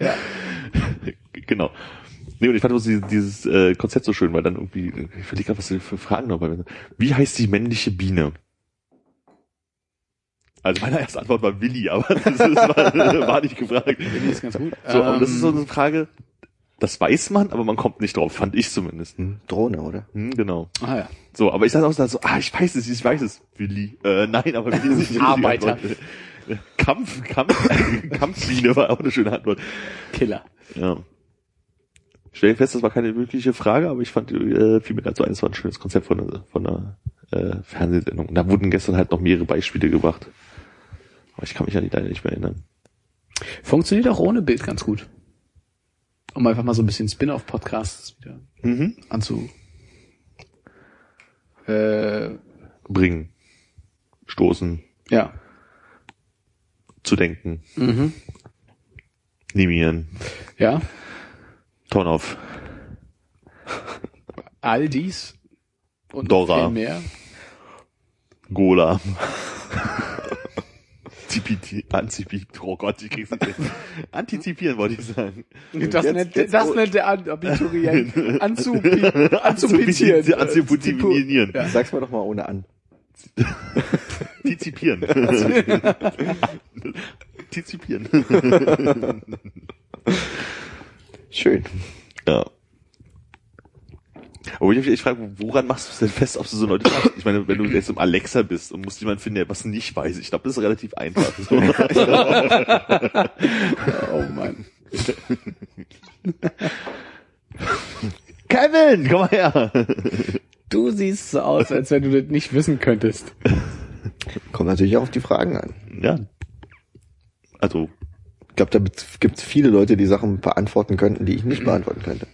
Genau. Nee, und ich fand dieses, dieses äh, Konzept so schön, weil dann irgendwie, ich verliere gerade, was für für Fragen noch bei mir sind. Wie heißt die männliche Biene? Also meine erste Antwort war Willi, aber das, ist, war, war nicht gefragt. Die ist ganz gut. So, aber das ist so Ähm, eine Frage, das weiß man, aber man kommt nicht drauf, fand ich zumindest. Hm, Drohne, oder? Hm, genau. ah ja. So, aber ich sag auch so, ah, ich weiß es, ich weiß es, Willi. Äh, nein, aber Willi ist nicht die Arbeiter. Kampf, Kampf, Kampfbiene war auch eine schöne Antwort. Killer. Ja. Stellen fest, das war keine wirkliche Frage, aber ich fand, äh, fiel mir gerade so ein, es war ein schönes Konzept von, einer- von einer äh, Fernsehsendung. Und da wurden gestern halt noch mehrere Beispiele gebracht. Aber ich kann mich an die leider nicht mehr erinnern. Funktioniert auch ohne Bild ganz gut. Um einfach mal so ein bisschen Spin-off-Podcasts wieder Mhm. anzu. Äh, Bringen. Stoßen. ja. Zu denken. Mhm. Nimieren. Ja. Turn off. All dies und Dora. viel mehr. Gola. Anzipit, oh Gott, ich krieg's nicht hin. Antizipieren wollte ich sagen. Das, Jetzt- nennt, jetzt- das nennt der An- Abiturient anzupi anzupitieren. Ja. Sag's mir doch mal ohne an. Antizipieren. Antizipieren. Schön. Ja. Aber ich mich echt frage, woran machst du es denn fest, ob du so Leute hast? Ich meine, wenn du jetzt im Alexa bist und musst jemanden finden, der was nicht weiß, ich glaube, das ist relativ einfach. So. Oh Mann. Kevin, komm mal her. Du siehst so aus, als wenn du das nicht wissen könntest. Kommt natürlich auch auf die Fragen an. Ja. Also, Ich glaube, da gibt es viele Leute, die Sachen beantworten könnten, die ich nicht beantworten könnte.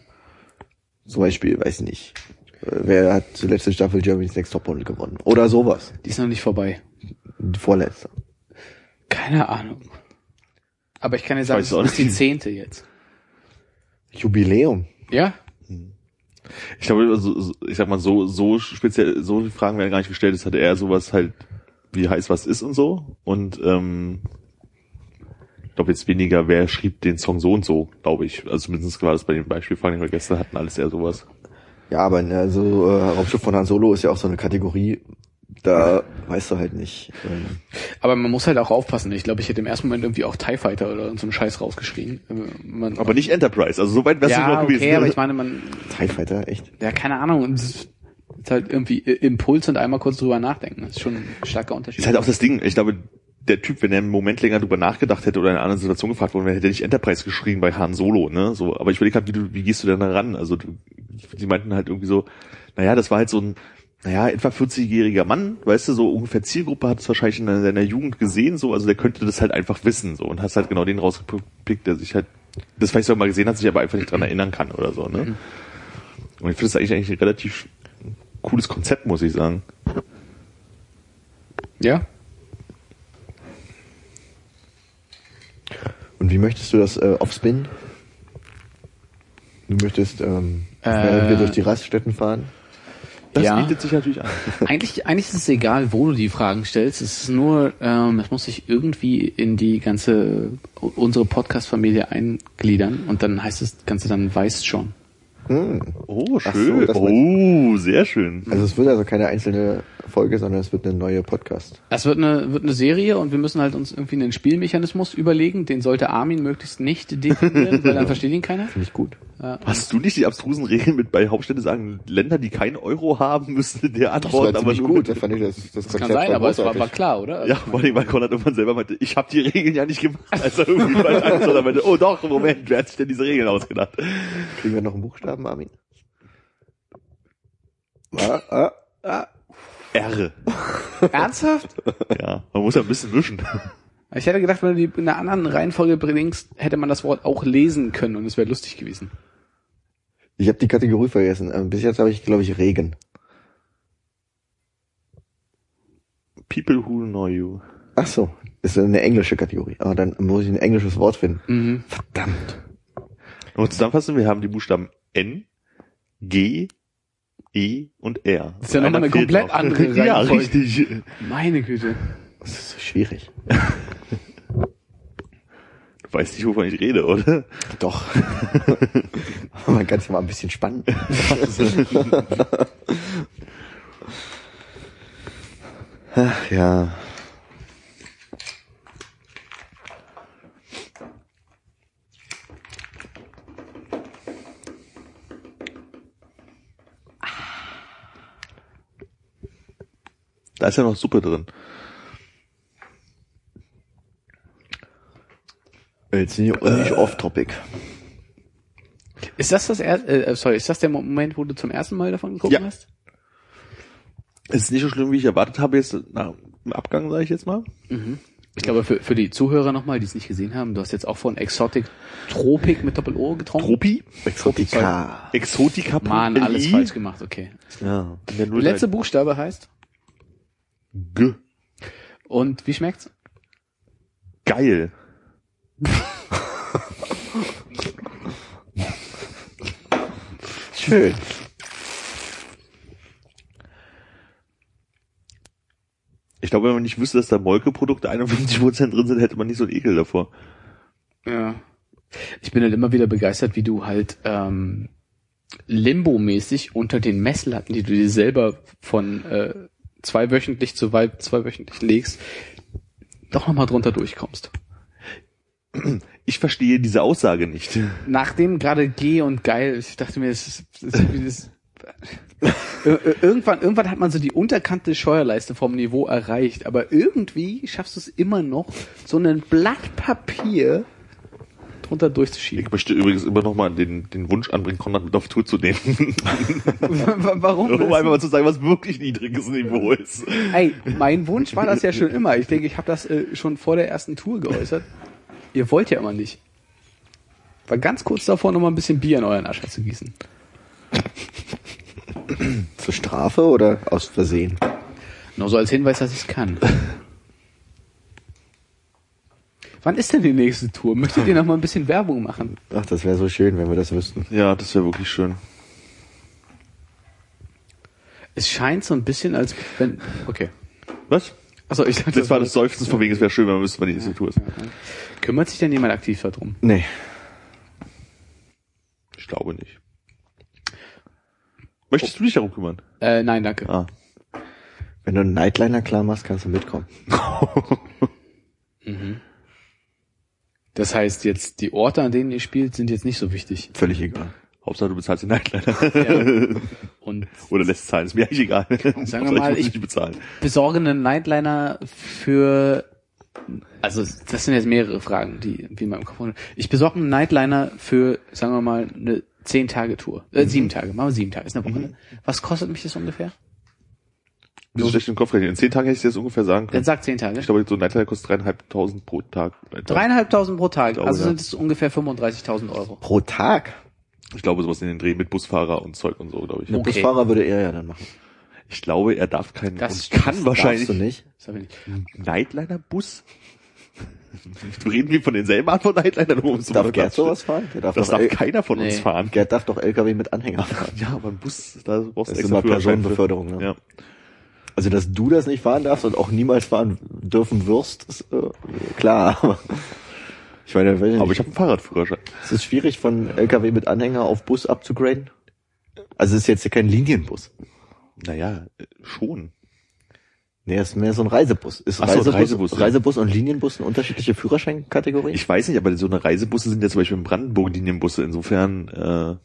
Zum Beispiel, weiß ich nicht, äh, wer hat die letzte Staffel Germany's Next Topmodel gewonnen? Oder sowas. Die ist noch nicht vorbei. Die vorletzte. Keine Ahnung. Aber ich kann dir sagen, es auch ist die zehnte jetzt. Jubiläum. Ja? ich glaube, so, so- ich sag mal, so, so speziell, so die Fragen werden gar nicht gestellt. Es hatte eher sowas halt, wie heiß was ist und so. Und ähm, glaube jetzt weniger, wer schrieb den Song so und so, glaube ich. Also zumindest war das bei den Beispielfragen, die wir gestern hatten, alles eher sowas. Ja, aber ne, so äh, Raumschiff von Han Solo ist ja auch so eine Kategorie, da weißt du halt nicht. Ähm, Aber man muss halt auch aufpassen. Ich glaube, ich hätte im ersten Moment irgendwie auch TIE Fighter oder so einen Scheiß rausgeschrien. Äh, Man, Aber nicht Enterprise, also so weit wärst du ja, noch gewesen. okay, aber ich meine, man, TIE Fighter, echt. ja, keine Ahnung, es ist ist halt irgendwie Impuls und einmal kurz drüber nachdenken. Das ist schon ein starker Unterschied. ist halt auch das Ding. Ich glaube, der Typ, wenn er einen Moment länger drüber nachgedacht hätte oder in einer anderen Situation gefragt worden wäre, hätte er nicht Enterprise geschrieben bei Han Solo, ne? So, aber ich überlege halt, wie wie gehst du denn da ran? Also, die meinten halt irgendwie so, naja, das war halt so ein, naja, etwa 40-jähriger Mann, weißt du, so ungefähr Zielgruppe hat es wahrscheinlich in seiner Jugend gesehen, so, also der könnte das halt einfach wissen, so, und hast halt genau den rausgepickt, der sich halt, das vielleicht sogar mal gesehen hat, sich aber einfach nicht dran erinnern kann oder so, ne? Und ich finde das eigentlich, eigentlich ein relativ cooles Konzept, muss ich sagen. ja? Und wie möchtest du das äh, aufspinnen? Du möchtest, ähm, während wir durch die Raststätten fahren? Das Ja. bietet sich natürlich an. Eigentlich, eigentlich ist es egal, wo du die Fragen stellst. Es ist nur, ähm, es muss sich irgendwie in die ganze, unsere Podcast-Familie eingliedern und dann heißt das Ganze dann weißt schon. Hm. Oh, so, schön. das oh, sehr schön. Also es wird also keine einzelne Folge, sondern es wird eine neue Podcast. Es wird eine, wird eine Serie und wir müssen halt uns irgendwie einen Spielmechanismus überlegen. Den sollte Armin möglichst nicht definieren, weil dann versteht ihn keiner. Finde ich gut. Ja. Hast du nicht die abstrusen Regeln mit bei Hauptstädte sagen, Länder, die keinen Euro haben, müssen der Das war antworten, aber nur gut. mit- Da fand ich das, das, Das kann sein, aber es war, war klar, oder? Also, Ja, vor allem, weil Konrad irgendwann selber meinte, ich habe die Regeln ja nicht gemacht. Als er irgendwie meinte, oh doch, Moment, wer hat sich denn diese Regeln ausgedacht? Kriegen wir noch einen Buchstaben, Armin? Ah, ah, ah. R. Ernsthaft? Ja, man muss ja ein bisschen wischen. Ich hätte gedacht, wenn du die in einer anderen Reihenfolge bringst, hätte man das Wort auch lesen können und es wäre lustig gewesen. Ich habe die Kategorie vergessen. Ähm, Bis jetzt habe ich, glaube ich, Regen. People who know you. Ach so, ist eine englische Kategorie. Aber dann muss ich ein englisches Wort finden. Mhm. Verdammt. Und zusammenfassen, wir haben die Buchstaben N, G, E und R. Das ist ja nochmal eine komplett noch. andere Ja, Reihenfolge. richtig. Meine Güte. Das ist so schwierig. Du weißt nicht, wovon ich rede, oder? Doch. Man kann es ja mal ein bisschen spannen. Ach ja. Da ist ja noch Suppe drin. Jetzt nicht, nicht off-topic. Ist das das er äh, sorry, ist das der Moment, wo du zum ersten Mal davon geguckt Ja. hast? Es ist nicht so schlimm, wie ich erwartet habe jetzt nach dem Abgang, sage ich jetzt mal. Ich glaube, für, für die Zuhörer nochmal, die es nicht gesehen haben, du hast jetzt auch von Exotic Tropic mit Doppel-O getrunken. Tropi? Exotica. Exotica. Mann, alles falsch gemacht, okay. Ja. Letzte Buchstabe heißt G. und wie schmeckt's? Geil. Schön. Ich glaube, wenn man nicht wüsste, dass da Molke-Produkte 51% drin sind, hätte man nicht so einen Ekel davor. Ja. Ich bin halt immer wieder begeistert, wie du halt ähm, Limbo-mäßig unter den Messlatten, die du dir selber von äh, zweiwöchentlich zu wei- zweiwöchentlich legst, doch nochmal drunter durchkommst. Ich verstehe diese Aussage nicht. Nachdem gerade G und geil, ich dachte mir, das ist, das ist irgendwann, irgendwann hat man so die unterkante Steuerleiste vom Niveau erreicht, aber irgendwie schaffst du es immer noch, so ein Blatt Papier drunter durchzuschieben. Ich möchte übrigens immer noch mal den, den Wunsch anbringen, Konrad mit auf Tour zu nehmen. Warum? um einfach mal zu sagen, was wirklich niedriges Niveau ist. Ey, mein Wunsch war das ja schon immer. Ich denke, ich habe das äh, schon vor der ersten Tour geäußert. Ihr wollt ja immer nicht. War ganz kurz davor, noch mal ein bisschen Bier in euren Ascher zu gießen. Zur Strafe oder aus Versehen? Nur so als Hinweis, dass ich es kann. Wann ist denn die nächste Tour? Möchtet ihr noch mal ein bisschen Werbung machen? Ach, das wäre so schön, wenn wir das wüssten. Ja, das wäre wirklich schön. Es scheint so ein bisschen als wenn. Okay. Was? Achso, ich dachte, Das war das Seufzen von wegen, es wäre schön, wenn man wüsste, wann die nächste Tour ist. Kümmert sich denn jemand aktiv darum? Nee. Ich glaube nicht. Möchtest du dich darum kümmern? Äh, nein, danke. Ah. Wenn du einen Nightliner klar machst, kannst du mitkommen. Das heißt jetzt, die Orte, an denen ihr spielt, sind jetzt nicht so wichtig. Völlig egal. Hauptsache, du bezahlst den Nightliner. Ja. Und Oder lässt zahlen, ist mir eigentlich egal. Sagen wir mal, ich- nicht bezahlen. besorge einen Nightliner für, also das sind jetzt mehrere Fragen, die wie in meinem Kopf. Ich besorge einen Nightliner für, sagen wir mal, eine zehn Tage Tour, äh, sieben Tage, machen wir sieben Tage, ist eine Woche. ne? Was kostet mich das ungefähr? Bist du schlecht im Kopf rechnen? In zehn Tagen hätte ich dir das ungefähr sagen Dann können. sag zehn Tage. Ich glaube, so ein Nightliner kostet dreieinhalbtausend pro Tag. Dreieinhalbtausend pro Tag, glaube, also ja. sind es ungefähr 35.000 Euro. Pro Tag? Ich glaube, sowas in den Dreh mit Busfahrer und Zeug und so, glaube ich. Okay. Busfahrer würde er ja dann machen. Ich glaube, er darf keinen, Das und stimmt. kann wahrscheinlich Darfst du nicht? Das nicht. Nightliner-Bus? Du reden wir von denselben Art von Nightliner, um es Darf Gerd sowas fahren? Der darf Das darf L keiner von uns Nee. fahren. Gerd darf doch LKW mit Anhänger fahren. Ja, aber ein Bus, da brauchst du Das ist extra immer. Personenbeförderung, ne? Ja. Also, dass du das nicht fahren darfst und auch niemals fahren dürfen wirst, ist äh, klar. Aber ich meine, ich Aber ich habe einen Fahrradführerschein. es ist schwierig, von LKW mit Anhänger auf Bus abzugraden. Also, es ist jetzt kein Linienbus. Naja, schon. Nee, es ist mehr so ein Reisebus. Ist Ach so, ein Reisebus, Reisebus, ja. Reisebus und Linienbus eine unterschiedliche Führerscheinkategorien? Ich weiß nicht, aber so eine Reisebusse sind ja zum Beispiel Brandenburg-Linienbusse. Insofern, äh,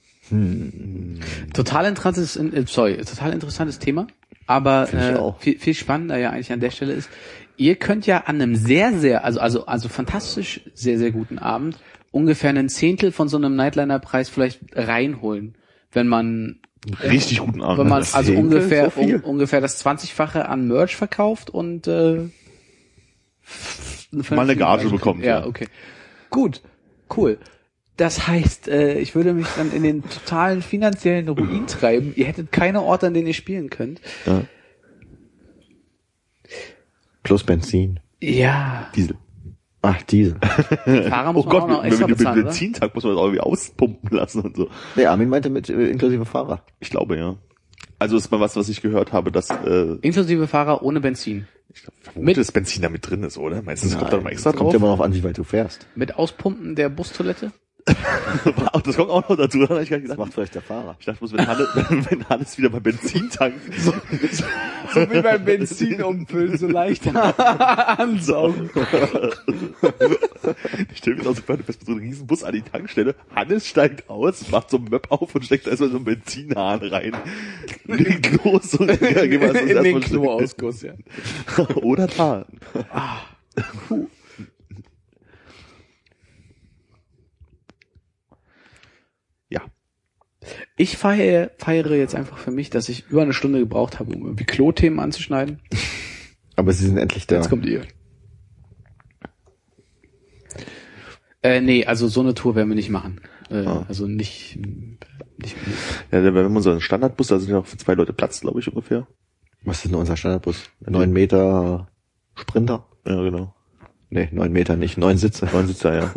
Total interessantes, äh, sorry, total interessantes Thema. Aber äh, viel, viel spannender ja eigentlich an der Stelle ist, ihr könnt ja an einem sehr, sehr, also, also, also fantastisch sehr, sehr guten Abend ungefähr einen Zehntel von so einem Nightliner-Preis vielleicht reinholen, wenn man, richtig guten Abend. wenn man das also ungefähr So un, ungefähr das 20-fache an Merch verkauft und äh, Mal eine Gage bekommt, Ja, ja. okay. Gut, cool. Das heißt, äh, ich würde mich dann in den totalen finanziellen Ruin treiben. Ihr hättet keine Orte, an denen ihr spielen könnt. Ja. Plus Benzin. Ja, Diesel. Ach, diese. Fahrer muss Oh man Gott, auch noch mit, extra mit, mit bezahlen, oder? Benzintank muss man das auch irgendwie auspumpen lassen und so. Nee, Armin meinte mit äh, inklusive Fahrer. Ich glaube, ja. Also ist mal was, was ich gehört habe, dass äh, Inklusive Fahrer ohne Benzin. ich glaub, vermute, Mit- dass Benzin da mit drin ist, oder? Meinst du, das kommt da noch extra Kommt drauf? ja immer noch an, wie weit du fährst. Mit Auspumpen der Bustoilette? Das kommt auch noch dazu, da hab ich gar nicht Das gedacht. macht vielleicht der Fahrer. Ich dachte, bloß, wenn Hannes, wenn Hannes wieder beim Benzintank so, So wie beim Benzin umfüllen, so leicht ansaugen. ich stell mir das so vor, du fährst mit so einem riesen Bus an die Tankstelle, Hannes steigt aus, macht so ein Möb auf und steckt erstmal so einen Benzinhahn rein. Legt los und ja, geh mal, das ist In den Kloausguss, ja. Oder da. Ah. Puh. Oder da. Äh, Oder da. Ah. Ich feiere, feiere jetzt einfach für mich, dass ich über eine Stunde gebraucht habe, um irgendwie Klo-Themen anzuschneiden. Aber sie sind endlich da. Jetzt kommt ihr. Äh, nee, also so eine Tour werden wir nicht machen. Äh, Ah. Also nicht, nicht, Ja, wenn man so einen Standardbus, da sind ja auch für zwei Leute Platz, glaube ich, ungefähr. Was ist denn unser Standardbus? Neun Meter Sprinter? Ja, genau. Nee, neun Meter nicht, neun Sitze. Neun Sitzer, ja.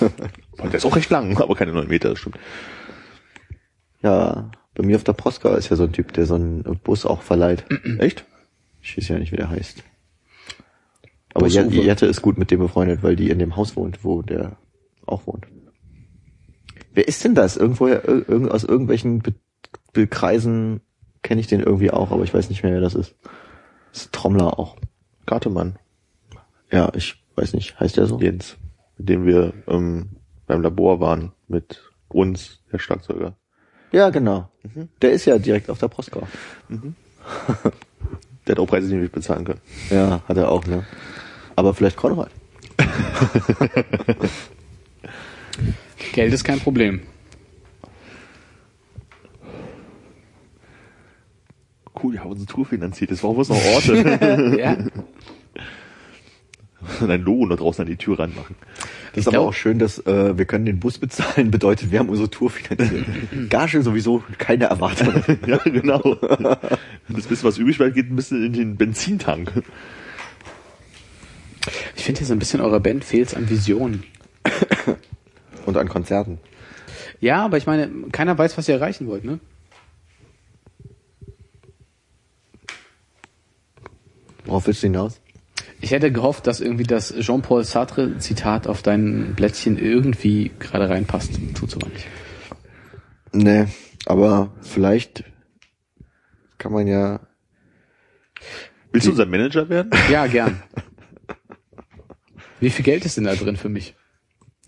Und der ist auch recht lang, aber keine neun Meter, das stimmt. Ja, bei mir auf der Posca ist ja so ein Typ, der so einen Bus auch verleiht. Echt? Ich weiß ja nicht, wie der heißt. Aber. Jette ist gut mit dem befreundet, weil die in dem Haus wohnt, wo der auch wohnt. Wer ist denn das? Irgendwoher, ir- irgend- aus irgendwelchen Be Be Kreisen kenne ich den irgendwie auch, aber ich weiß nicht mehr, wer das ist. Das ist Trommler auch. Gartemann, Ja, ich weiß nicht. Heißt der so? Jens, mit dem wir ähm, beim Labor waren, mit uns, der Schlagzeuger. Ja, genau. Der ist ja direkt auf der Posca. Der hat auch Preise, die wir nicht bezahlen können. Ja, hat er auch, ne? Aber vielleicht Konrad. Geld ist kein Problem. Cool, die haben unsere Tour finanziert. Das brauchen wir noch Orte. ja. Und ein Logo noch draußen an die Tür ranmachen. Das ist aber glaub- auch schön, dass äh, wir können den Bus bezahlen, bedeutet, wir haben unsere Tour finanziert. Gage sowieso keine Erwartung. ja, genau. Das bisschen, was übrig bleibt, geht ein bisschen in den Benzintank. Ich finde hier so ein bisschen eurer Band fehlt an Visionen. Und an Konzerten. Ja, aber ich meine, keiner weiß, was ihr erreichen wollt, ne? Worauf willst du hinaus? Ich hätte gehofft, dass irgendwie das Jean-Paul Sartre-Zitat auf dein Blättchen irgendwie gerade reinpasst. Tut's aber nicht. Nee, aber vielleicht kann man ja. Willst du unser Manager werden? Ja, gern. Wie viel Geld ist denn da drin für mich?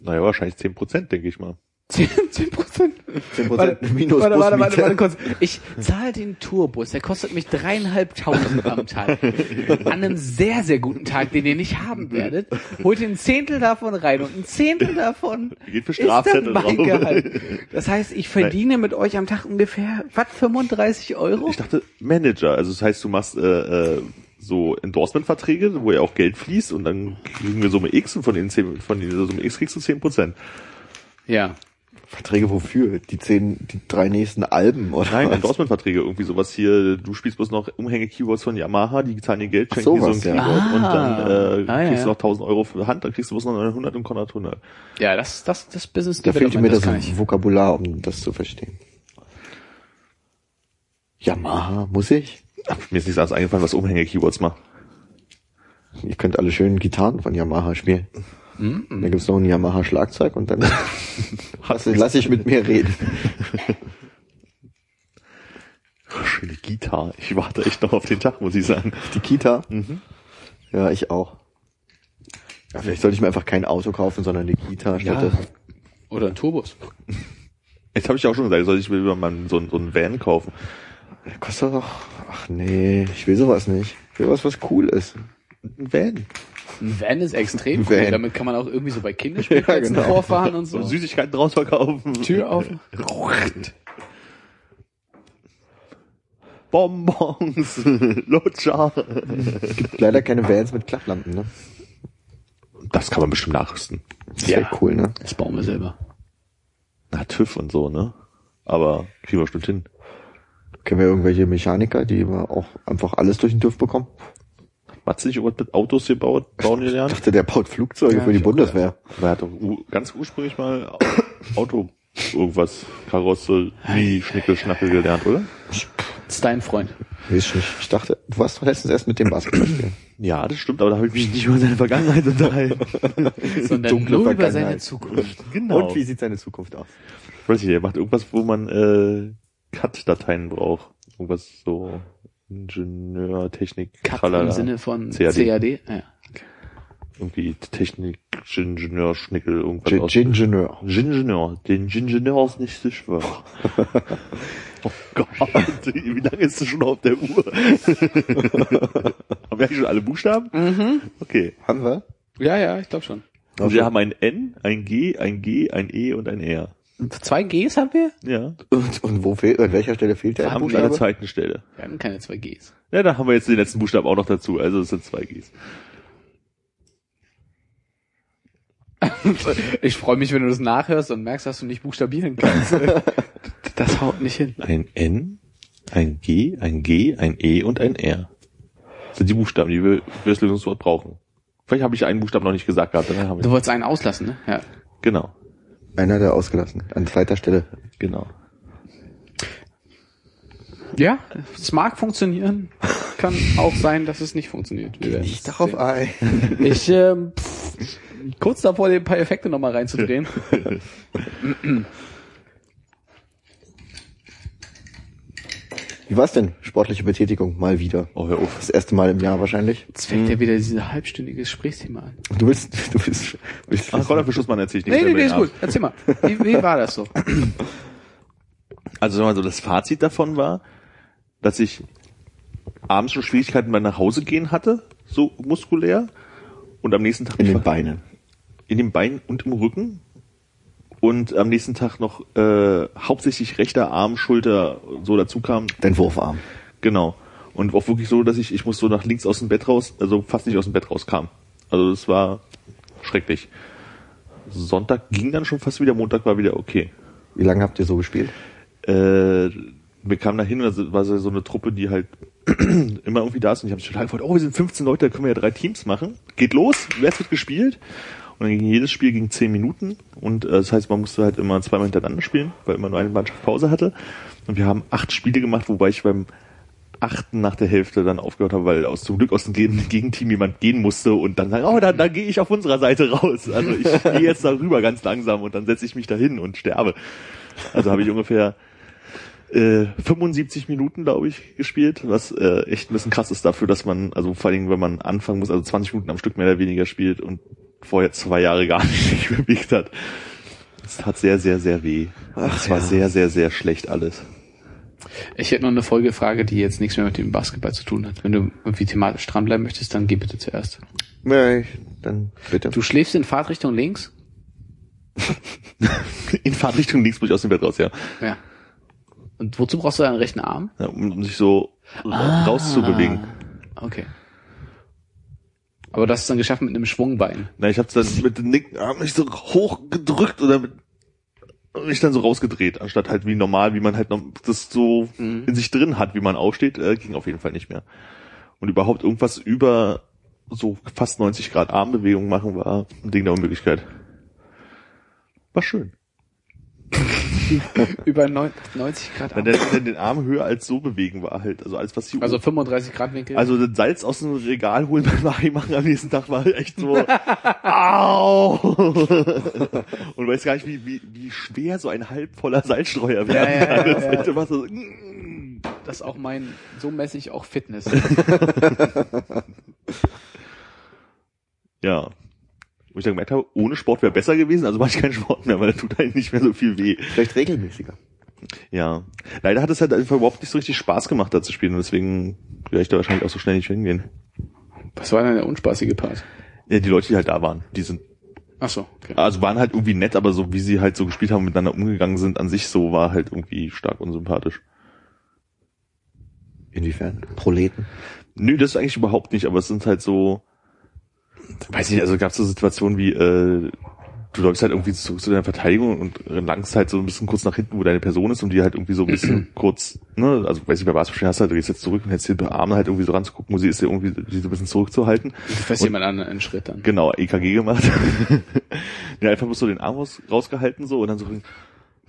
Naja, wahrscheinlich 10 Prozent, denke ich mal. 10 Prozent. 10% minus warte, warte, warte, warte kurz. Ich zahle den Tourbus, der kostet mich dreieinhalbtausend am Tag. An einem sehr, sehr guten Tag, den ihr nicht haben werdet, holt ihr ein Zehntel davon rein und ein Zehntel davon Geht für ist dann Strafzettel mein. Gehalt. Das heißt, ich verdiene mit euch am Tag ungefähr, was, 35 Euro? Ich dachte Manager. Also das heißt, du machst äh, äh, so Endorsement-Verträge, wo ja auch Geld fließt und dann kriegen wir Summe X und von den 10, von dieser Summe X kriegst du 10 Prozent. Ja. Verträge wofür? Die zehn, die drei nächsten Alben oder Nein? Endorsement-Verträge, irgendwie sowas hier, du spielst bloß noch Umhänge-Keyboards von Yamaha, die zahlen dir Geld, schenken dir so ein ja. Keyboard und dann äh, Ah, ja, kriegst du ja. noch 1000 Euro für Hand, dann kriegst du bloß noch 900 und Konrad 100. Ja, das, das, das Business Da fehlt mir das, das. Vokabular, um das zu verstehen. Yamaha, muss ich? Mir ist nichts anderes eingefallen, was Umhänge-Keyboards macht. Ihr könnt alle schönen Gitarren von Yamaha spielen. Da gibt's noch ein Yamaha Schlagzeug und dann lass, lass ich mit mir reden. Schöne Gitarre. Ich warte echt noch auf den Tag, muss ich sagen. Die Kita? Ja, ich auch. Ja, vielleicht sollte ich mir einfach kein Auto kaufen, sondern eine Kita statt Ja. Oder ein Tourbus. Jetzt habe ich auch schon gesagt, soll ich mir lieber mal so, so einen Van kaufen. Kostet doch. Ach nee, ich will sowas nicht. Ich will was, was cool ist. Ein Van. Ein Van ist extrem cool. Van. Damit kann man auch irgendwie so bei Kinderspielplätzen Ja, genau. vorfahren und So so. Süßigkeiten draus verkaufen. Tür auf. Bonbons, Lutscher. Gibt leider keine Vans mit Klapplampen, ne? Das kann man bestimmt nachrüsten. Das wäre Ja. cool, ne? Das bauen wir selber. Na, TÜV und so, ne? Aber kriegen wir bestimmt hin. Kennen wir irgendwelche Mechaniker, die wir auch einfach alles durch den TÜV bekommen? Hat sich irgendwas mit Autos gebaut, bauen Ich gelernt? dachte, der baut Flugzeuge Ja, für die ich Bundeswehr. Aber er hat doch ganz ursprünglich mal Auto, irgendwas, Karosserie, Schnickel, Schnackel gelernt, oder? Das ist dein Freund. Nicht. Ich dachte, du warst doch letztens erst mit dem Basketball spielen. Ja, das stimmt, aber da habe ich mich nicht über seine Vergangenheit unterhalten. Sondern dunkle nur über seine Zukunft. genau. Und wie sieht seine Zukunft aus? Weiß ich, der macht irgendwas, wo man äh, Cut-Dateien braucht. Irgendwas so Ingenieur, Technik, Cut tralala. im Sinne von CAD. CAD. Ja. Irgendwie Technik, Ingenieur, Schnickel, irgendwas. Ingenieur. Ingenieur. Den Ingenieur ist nicht so schwer. oh Gott, wie lange ist das schon auf der Uhr? haben wir eigentlich schon alle Buchstaben? Okay. Haben wir? ja, ja, ich glaube schon. Und wir haben ein N, ein G, ein G, ein E und ein R. Zwei Gs haben wir? Ja. Und, und wo fehlt, an welcher Stelle fehlt der Haben wir an Buchstabe? der zweiten Stelle. Wir hatten keine zwei Gs. Ja, da haben wir jetzt den letzten Buchstaben auch noch dazu. Also es sind zwei Gs. Ich freue mich, wenn du das nachhörst und merkst, dass du nicht buchstabieren kannst. das haut nicht hin. Ein N, ein G, ein G, ein E und ein R. Das sind die Buchstaben, die wir für das Lösungswort brauchen. Vielleicht habe ich einen Buchstaben noch nicht gesagt gehabt. Dann haben wir Du wolltest einen auslassen, ne? Ja. Genau, Einer der ausgelassen. An zweiter Stelle. genau. Ja, es mag funktionieren. Kann auch sein, dass es nicht funktioniert. Nicht darauf sehen. ein. Ich ähm, pff, kurz davor, dir ein paar Effekte nochmal reinzudrehen. Wie war's denn? Sportliche Betätigung, mal wieder. Oh, hör auf. Das erste Mal im Jahr wahrscheinlich. Jetzt fängt ja wieder dieses halbstündige Gesprächsthema an. Du willst, du willst, willst Ach, Gott, für Schlussmann erzähl ich nichts Nee, nee, mehr nee, ist gut. Erzähl mal. Wie, wie war das so? Also sagen wir mal so, das Fazit davon war, dass ich abends schon Schwierigkeiten beim nach Hause gehen hatte, so muskulär. Und am nächsten Tag in den Beinen. in den Beinen und im Rücken. Und am nächsten Tag noch äh, hauptsächlich rechter Arm, Schulter so dazu kam. Dein Wurfarm. Genau. Und auch wirklich so, dass ich, ich muss so nach links aus dem Bett raus, also fast nicht aus dem Bett rauskam. Also das war schrecklich. Sonntag ging dann schon fast wieder, Montag war wieder okay. Wie lange habt ihr so gespielt? äh, wir kamen da hin und da war so eine Truppe, die halt immer irgendwie da ist und ich habe mich total gefreut, oh, wir sind 15 Leute, da können wir ja drei Teams machen. Geht los, wer wird gespielt? Und dann ging jedes Spiel ging 10 Minuten und äh, das heißt, man musste halt immer zweimal hintereinander spielen, weil immer nur eine Mannschaft Pause hatte. Und wir haben acht Spiele gemacht, wobei ich beim achten nach der Hälfte dann aufgehört habe, weil aus zum Glück aus dem Gegen- Gegenteam jemand gehen musste und dann sagen, oh, dann, dann gehe ich auf unserer Seite raus. Also ich gehe jetzt darüber ganz langsam und dann setze ich mich dahin und sterbe. Also habe ich ungefähr äh, 75 Minuten, glaube ich, gespielt, was äh, echt ein bisschen krass ist dafür, dass man, also vor allem, wenn man anfangen muss, also 20 Minuten am Stück mehr oder weniger spielt und vorher zwei Jahre gar nicht sich bewegt hat. Es tat sehr, sehr, sehr weh. Es war ja. sehr, sehr, sehr schlecht alles. Ich hätte noch eine Folgefrage, die jetzt nichts mehr mit dem Basketball zu tun hat. Wenn du irgendwie thematisch dranbleiben möchtest, dann geh bitte zuerst. Nee, dann bitte. Du schläfst in Fahrtrichtung links? In Fahrtrichtung links muss ich aus dem Bett raus, ja. Ja. Und wozu brauchst du deinen rechten Arm? ja um, um sich so ra- rauszubewegen. Okay. Aber das ist dann geschafft mit einem Schwungbein. Na, ich habe dann mit dem linken Arm mich so hoch gedrückt oder mit und mich dann so rausgedreht, anstatt halt wie normal, wie man halt noch das so Mhm. in sich drin hat, wie man aufsteht, äh, ging auf jeden Fall nicht mehr. Und überhaupt irgendwas über so fast 90 Grad Armbewegung machen war ein Ding der Unmöglichkeit. War schön. Über neun- 90 Grad. Arm. der, der den Arm höher als so bewegen war halt. Also alles, was die Also 35 Grad Winkel. Also das Salz aus dem Regal holen beim Mari machen am nächsten Tag war halt echt so, au! Und weiß gar nicht, wie, wie, wie schwer so ein halb voller Salzstreuer werden Ja, ja, ja, kann. Das ja. immer so, mm. das ist auch mein, so messe ich auch Fitness. ja. Ich dann gemerkt habe, ohne Sport wäre besser gewesen, also mache ich keinen Sport mehr, weil da tut einem nicht mehr so viel weh. Vielleicht regelmäßiger. Ja. Leider hat es halt einfach überhaupt nicht so richtig Spaß gemacht, da zu spielen und deswegen werde ich da wahrscheinlich auch so schnell nicht hingehen. Was war denn der unspaßige Part? Ja, die Leute, die halt da waren, die sind Ach so, okay. Also waren halt irgendwie nett, aber so wie sie halt so gespielt haben miteinander umgegangen sind, an sich so war halt irgendwie stark unsympathisch. Inwiefern? Proleten. Nö, das ist eigentlich überhaupt nicht, aber es sind halt so, weiß ich nicht, also gab es so Situationen wie, äh, du läufst halt irgendwie zurück zu deiner Verteidigung und langst halt so ein bisschen kurz nach hinten, wo deine Person ist und die halt irgendwie so ein bisschen kurz, ne, also weiß ich, bei Basketball hast du halt, du gehst jetzt zurück und hältst dir Arme halt irgendwie so ranzugucken, wo sie ist, irgendwie die so ein bisschen zurückzuhalten. Du fährst jemand an einen Schritt dann. Genau, EKG gemacht. ja, einfach bloß so den Arm raus, rausgehalten so und dann so,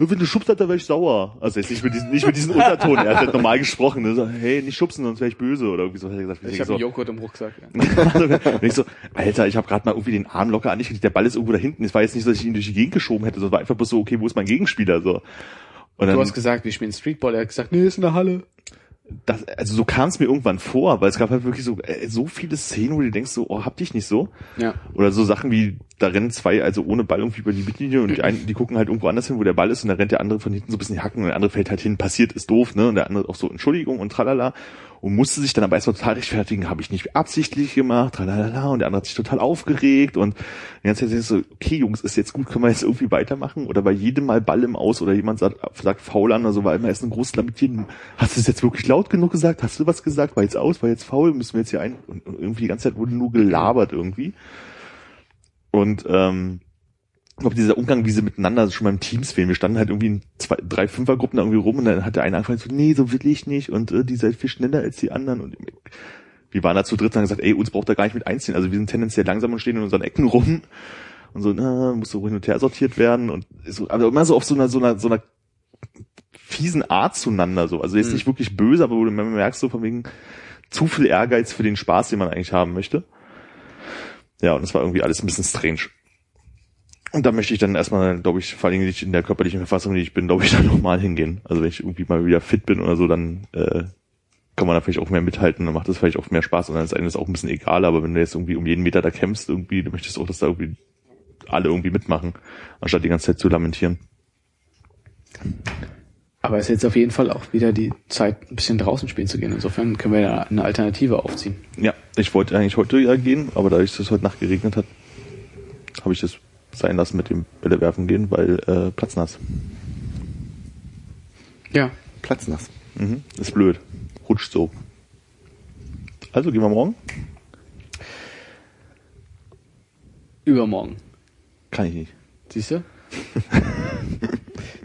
wenn du schubst, Alter, wäre ich sauer. Also jetzt nicht mit diesem, nicht mit diesem Unterton, er hat halt normal gesprochen. Ne? So, hey, nicht schubsen, sonst wäre ich böse oder irgendwie so hat er gesagt. Ich Ich habe so, Joghurt im Rucksack. Ja. und ich so, Alter, ich habe gerade mal irgendwie den Arm locker angekriegt, der Ball ist irgendwo da hinten. Es war jetzt nicht, so, dass ich ihn durch die Gegend geschoben hätte, sondern war einfach bloß so, okay, wo ist mein Gegenspieler so? Und dann, Du hast gesagt, wir spielen Streetball. Er hat gesagt, nee, ist in der Halle. Das, also so kam es mir irgendwann vor, weil es gab halt wirklich so, äh, so viele Szenen, wo du denkst so, oh, hab dich nicht so. Ja. Oder so Sachen wie, da rennen zwei, also ohne Ball irgendwie über die Mittellinie und die, einen, die gucken halt irgendwo anders hin, wo der Ball ist und dann rennt der andere von hinten so ein bisschen die Hacken und der andere fällt halt hin, passiert, ist doof, ne? Und der andere auch so, Entschuldigung und tralala. Und musste sich dann aber erstmal total rechtfertigen, habe ich nicht absichtlich gemacht, tralala. Und der andere hat sich total aufgeregt und die ganze Zeit so, okay Jungs, ist jetzt gut, können wir jetzt irgendwie weitermachen? Oder bei jedem Mal Ball im Aus oder jemand sagt, sagt faul an, also war immer erst ein großes Lamentieren. Hast du es jetzt wirklich laut genug gesagt? Hast du was gesagt? War jetzt aus? War jetzt faul? Müssen wir jetzt hier ein? Und irgendwie die ganze Zeit wurde nur gelabert irgendwie. Und ähm, ich glaube, dieser Umgang, wie sie miteinander schon beim Teams fehlen. Wir standen halt irgendwie in zwei, drei Fünfergruppen da irgendwie rum und dann hat der eine angefangen so, nee, so will ich nicht und äh, die seid viel schneller als die anderen und wir waren da zu dritt und haben gesagt, ey, uns braucht er gar nicht mit einziehen. Also wir sind tendenziell langsam und stehen in unseren Ecken rum und so, na, muss so hin und her sortiert werden und so, aber immer so auf so einer, so einer, so einer fiesen Art zueinander so. Also jetzt Mhm. nicht wirklich böse, aber wo du merkst so von wegen zu viel Ehrgeiz für den Spaß, den man eigentlich haben möchte. Ja, und es war irgendwie alles ein bisschen strange. Und da möchte ich dann erstmal, glaube ich, vor allem nicht in der körperlichen Verfassung, die ich bin, glaube ich, dann nochmal hingehen. Also wenn ich irgendwie mal wieder fit bin oder so, dann äh, kann man da vielleicht auch mehr mithalten, dann macht das vielleicht auch mehr Spaß und dann ist einem das auch ein bisschen egal, aber wenn du jetzt irgendwie um jeden Meter da kämpfst, irgendwie, dann möchtest du auch, dass da irgendwie alle irgendwie mitmachen, anstatt die ganze Zeit zu lamentieren. Aber es ist jetzt auf jeden Fall auch wieder die Zeit, ein bisschen draußen spielen zu gehen. Insofern können wir ja eine Alternative aufziehen. Ja, ich wollte eigentlich heute ja gehen, aber da es heute Nacht geregnet hat, habe ich das sein lassen mit dem Bälle werfen gehen, weil äh, platznass. Ja. Platznass. Mhm. Ist blöd. Rutscht so. Also gehen wir morgen? Übermorgen. Kann ich nicht. Siehst du?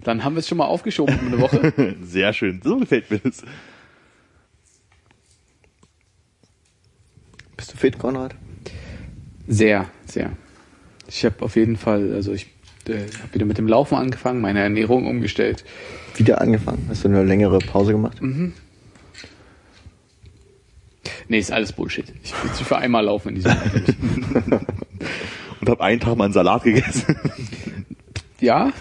Dann haben wir es schon mal aufgeschoben um eine Woche. Sehr schön. So gefällt mir das. Bist du fit, Konrad? Sehr, sehr. Ich habe auf jeden Fall, also ich äh, habe wieder mit dem Laufen angefangen, meine Ernährung umgestellt. Wieder angefangen? Hast du eine längere Pause gemacht? Nee, ist alles Bullshit. Ich will zu für einmal laufen in diesem Jahr. Und habe einen Tag mal einen Salat gegessen. Ja?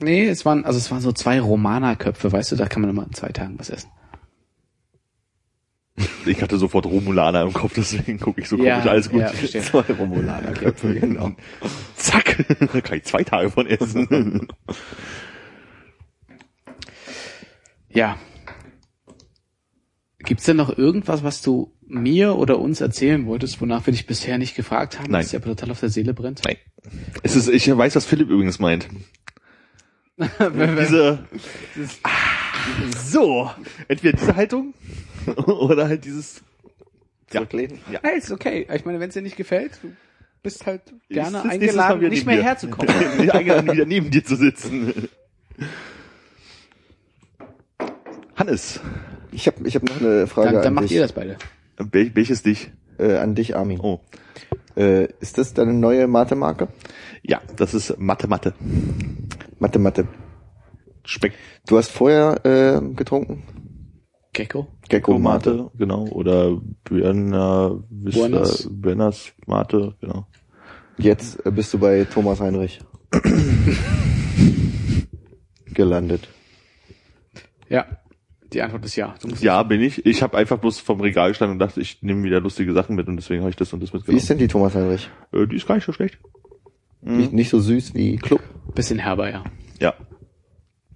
Nee, es waren, also es waren so zwei Romana-Köpfe, weißt du, da kann man immer in zwei Tagen was essen. Ich hatte sofort Romulaner im Kopf, deswegen gucke ich so Ja, komisch, alles gut. ja, verstehe. Zwei Romulaner-Köpfe, genau. Zack, da kann ich zwei Tage von essen. Ja. Gibt's denn noch irgendwas, was du mir oder uns erzählen wolltest, wonach wir dich bisher nicht gefragt haben, Nein. was dir aber total auf der Seele brennt? Nein. Es ist, ich weiß, was Philipp übrigens meint. diese, so, entweder diese Haltung oder halt dieses, ja, Zurücklehnen? ja. Hey, ist okay. Ich meine, wenn es dir nicht gefällt, du bist halt gerne Ist eingeladen, nicht mehr dir. herzukommen. Nicht eingeladen, wieder neben dir zu sitzen. Hannes, Ich habe ich hab noch eine Frage Dann, dann an, macht dich, ihr das beide. wel, welches dich? Äh, an dich, Armin. Oh, Äh, ist das deine neue Mathe-Marke? ja, das ist Mathe, Mathe. Mathe. Speck, Du hast vorher äh, getrunken? Gecko? Gecko Mate. Mate, genau, oder Buena Vista, Buenas. Buenas Mate, genau. Jetzt äh, bist du bei Thomas Heinrich. Gelandet. Ja. Die Antwort ist ja. Du musst Ja, bin ich. Ich habe einfach bloß vom Regal gestanden und dachte, ich nehme wieder lustige Sachen mit und deswegen habe ich das und das Wie mitgenommen. ist denn die Thomas Heinrich? Äh, die ist gar nicht so schlecht. Nicht, nicht so süß wie Club. Bisschen herber, ja. Ja.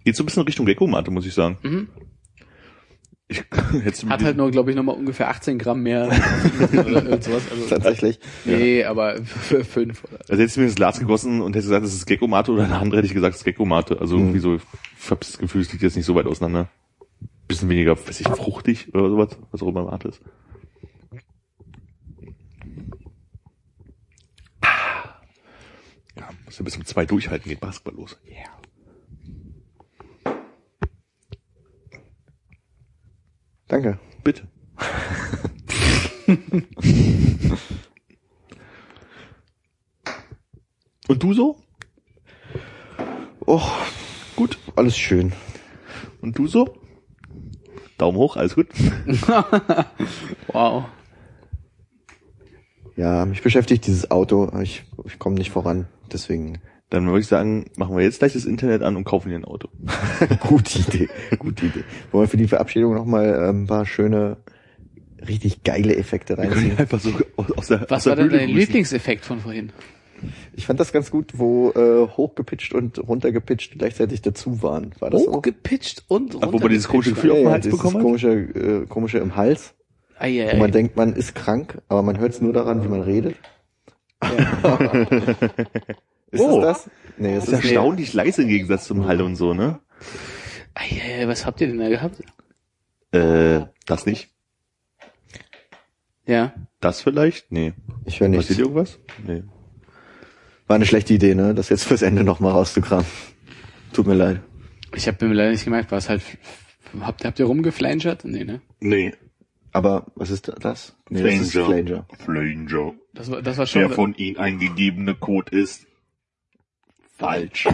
Geht so ein bisschen Richtung Gecko-Mate, muss ich sagen. Mhm. Ich, mir Hat halt nur, glaube ich, nochmal ungefähr 18 Gramm mehr oder sowas. Also, Tatsächlich. nee, aber für fünf oder. also hättest du mir ins Glas gegossen und hättest gesagt, das ist Gecko-Mate oder eine andere hätte ich gesagt, das ist Gecko-Mate. Also irgendwie so, ich habe das Gefühl, es liegt jetzt nicht so weit auseinander. Bisschen weniger, weiß ich, fruchtig oder sowas, was auch immer Mate ist. Ja, muss ja bis um zwei durchhalten, geht Basketball los. Yeah. Danke. Bitte. Und du so? Oh, gut. Alles schön. Und du so? Daumen hoch, alles gut. Wow. Ja, mich beschäftigt dieses Auto. Ich, ich komme nicht voran. Deswegen Dann würde ich sagen, machen wir jetzt gleich das Internet an und kaufen hier ein Auto. Gute Idee, gute Idee. Wollen wir für die Verabschiedung nochmal ähm, ein paar schöne, richtig geile Effekte Wir können reinziehen? einfach so aus, aus der, aus Was der war denn dein grüßen. Lieblingseffekt von vorhin? Ich fand das ganz gut, wo äh, hochgepitcht und runtergepitcht gleichzeitig dazu waren. War das so? Hochgepitcht und Ach, wo man dieses komische Gefühl Ja, auf dem ja, Hals dieses bekommen hat? komische, äh, komische im Hals, Ah, ja, wo man denkt, man ist krank, aber man hört es nur daran, wie man redet. ist Oh. das? Nee, Das ist ist erstaunlich leise im Gegensatz zum Hall und so, ne? ja, ja, was habt ihr denn da gehabt? Äh, das nicht. Ja. Das vielleicht? Nee. Ich höre nichts. Passiert irgendwas? Nee. War eine schlechte Idee, ne? Das jetzt fürs Ende nochmal rauszukramen. Tut mir leid. Ich habe mir leider nicht gemerkt, war es halt. Habt, habt ihr rumgeflanschert? Nee, ne? Nee. Aber was ist das? Nee, das ist Flanger. Flanger. Das war, das war schon. Der von Ihnen eingegebene Code ist falsch.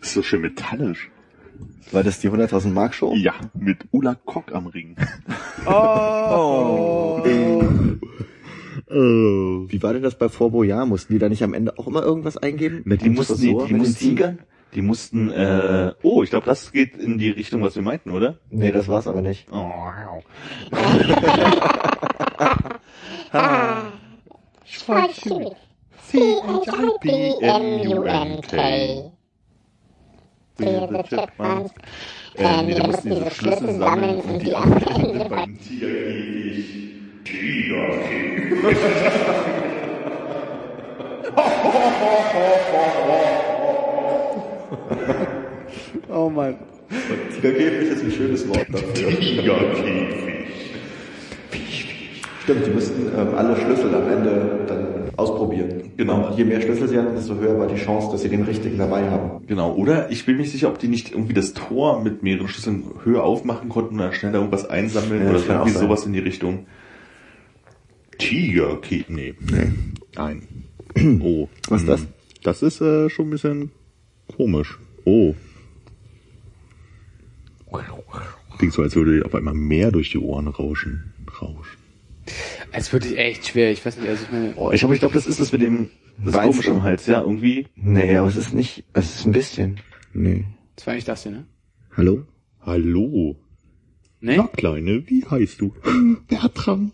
ist so schön metallisch. War das die 100.000 Mark Show? Ja, mit Ulla Kock am Ring. Oh. Oh. Wie war denn das bei Forbo Ja? Mussten die da nicht am Ende auch immer irgendwas eingeben? Na, die mussten, die, die mit den mussten, Tigern? Die mussten, äh, oh, ich glaube, das geht in die Richtung, was wir meinten, oder? Nee, das war's aber nicht. Oh. C-H-I-P-M-U-N-K. Wir the Chipmunks. Äh, nee, da mussten die so Schlüssel sammeln und die am Ende beim Tigerkäfig. Tigerkäfig. oh Mann. Tigerkäfig ist ein schönes Wort dafür. Tigerkäfig. Stimmt, die müssten ähm, alle Schlüssel am Ende dann ausprobieren. Genau. Und je mehr Schlüssel sie hatten, desto höher war die Chance, dass sie den richtigen dabei haben. Genau, oder? Ich bin mir nicht sicher, ob die nicht irgendwie das Tor mit mehreren Schlüsseln höher aufmachen konnten und dann schneller irgendwas einsammeln Ja, oder irgendwie sowas in die Richtung. Tigerkäfig. Nee. Nein. Oh. Was ist das? Das ist äh, schon ein bisschen komisch. Oh. Klingt so, als würde auf einmal mehr durch die Ohren rauschen. Rauschen. Es wirklich echt schwer. Ich weiß nicht, also ich meine. Oh, ich glaube, ich glaube, das ist das mit dem du? am Hals, ja, irgendwie. Nee, aber es ist nicht, es ist ein bisschen. Nee. Das war eigentlich das hier, ne? Hallo? Hallo. Nee? Na, Kleine, wie heißt du? Bertram.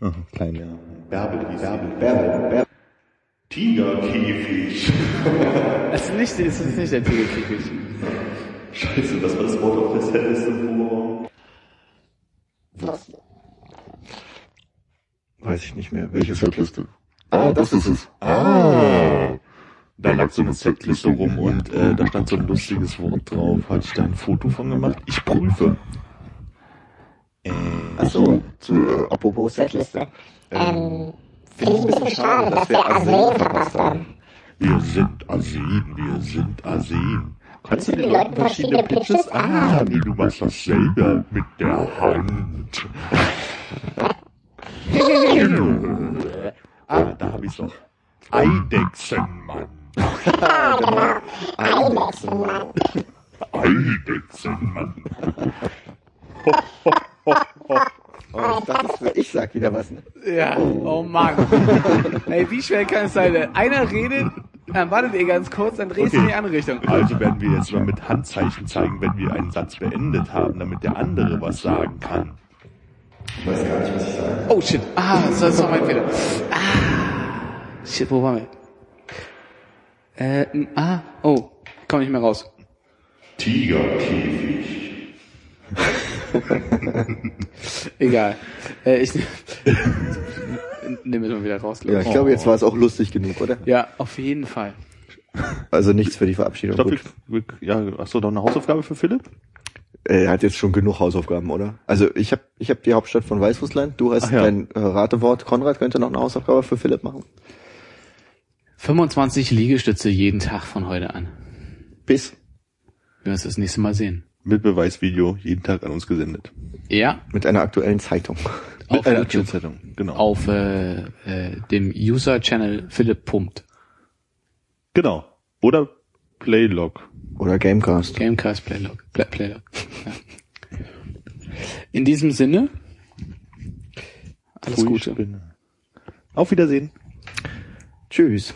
Aha, kleine. Bärbel, die Bärbel. Bärbel, Bärbel. Tigerkäfig. Es ist nicht, es ist nicht der Tigerkäfig. Scheiße, das war das Wort auf der Setliste vor. Weiß ich nicht mehr. Welche Setliste? Ah, das ist es. Ah. Da lag so eine Setliste rum und äh, da stand so ein lustiges Wort drauf. Hatte ich da ein Foto von gemacht? Ich prüfe. Äh, Achso. Zu, äh, Apropos Setliste. Ähm, finde ich ein bisschen schade, dass wir Arsen verpasst haben. wir sind Arsen, wir sind Arsen. Kannst du den Leuten verschiedene Pitches? Ah, nee, du machst das selber mit der Hand. ah, da habe ich's doch. Eidechsenmann. Eidechsenmann. Eidechsenmann. Oh, ich dachte, ich sag wieder was. Ne? Ja, oh Mann. Ey, wie schwer kann es sein? Einer redet, dann wartet ihr ganz kurz, dann drehst du in die andere Richtung. Also werden wir jetzt mal mit Handzeichen zeigen, wenn wir einen Satz beendet haben, damit der andere was sagen kann. Ich weiß gar nicht, was ich sage. Oh shit. Ah, das ist doch mein Fehler. Ah. Shit, wo waren wir? Äh, ah, oh, komm nicht mehr raus. Tigerkäfig. Egal. Äh, ich nehme es mal wieder raus. glaub Ja, ich glaube, jetzt war es auch lustig genug, oder? Ja, auf jeden Fall. Also nichts für die Verabschiedung. Ich glaube, Gut. wir, ja, hast du noch eine Hausaufgabe für Philipp? Er hat jetzt schon genug Hausaufgaben, oder? Also ich habe ich hab die Hauptstadt von Weißrussland. Du hast ja. dein äh, Ratewort. Konrad könnte noch eine Hausaufgabe für Philipp machen. 25 Liegestütze jeden Tag von heute an. Bis. Wir uns das nächste Mal sehen. Mit Beweisvideo jeden Tag an uns gesendet. Ja, Mit einer aktuellen Zeitung. auf Mit einer YouTube. Zeitung, genau. Auf äh, äh, dem User-Channel Philipp Pumpt. Genau. Oder Playlog. Oder Gamecast. Gamecast Playlog. Play, Playlog. Ja. In diesem Sinne, Alles Gute. Spinne. Auf Wiedersehen. Tschüss.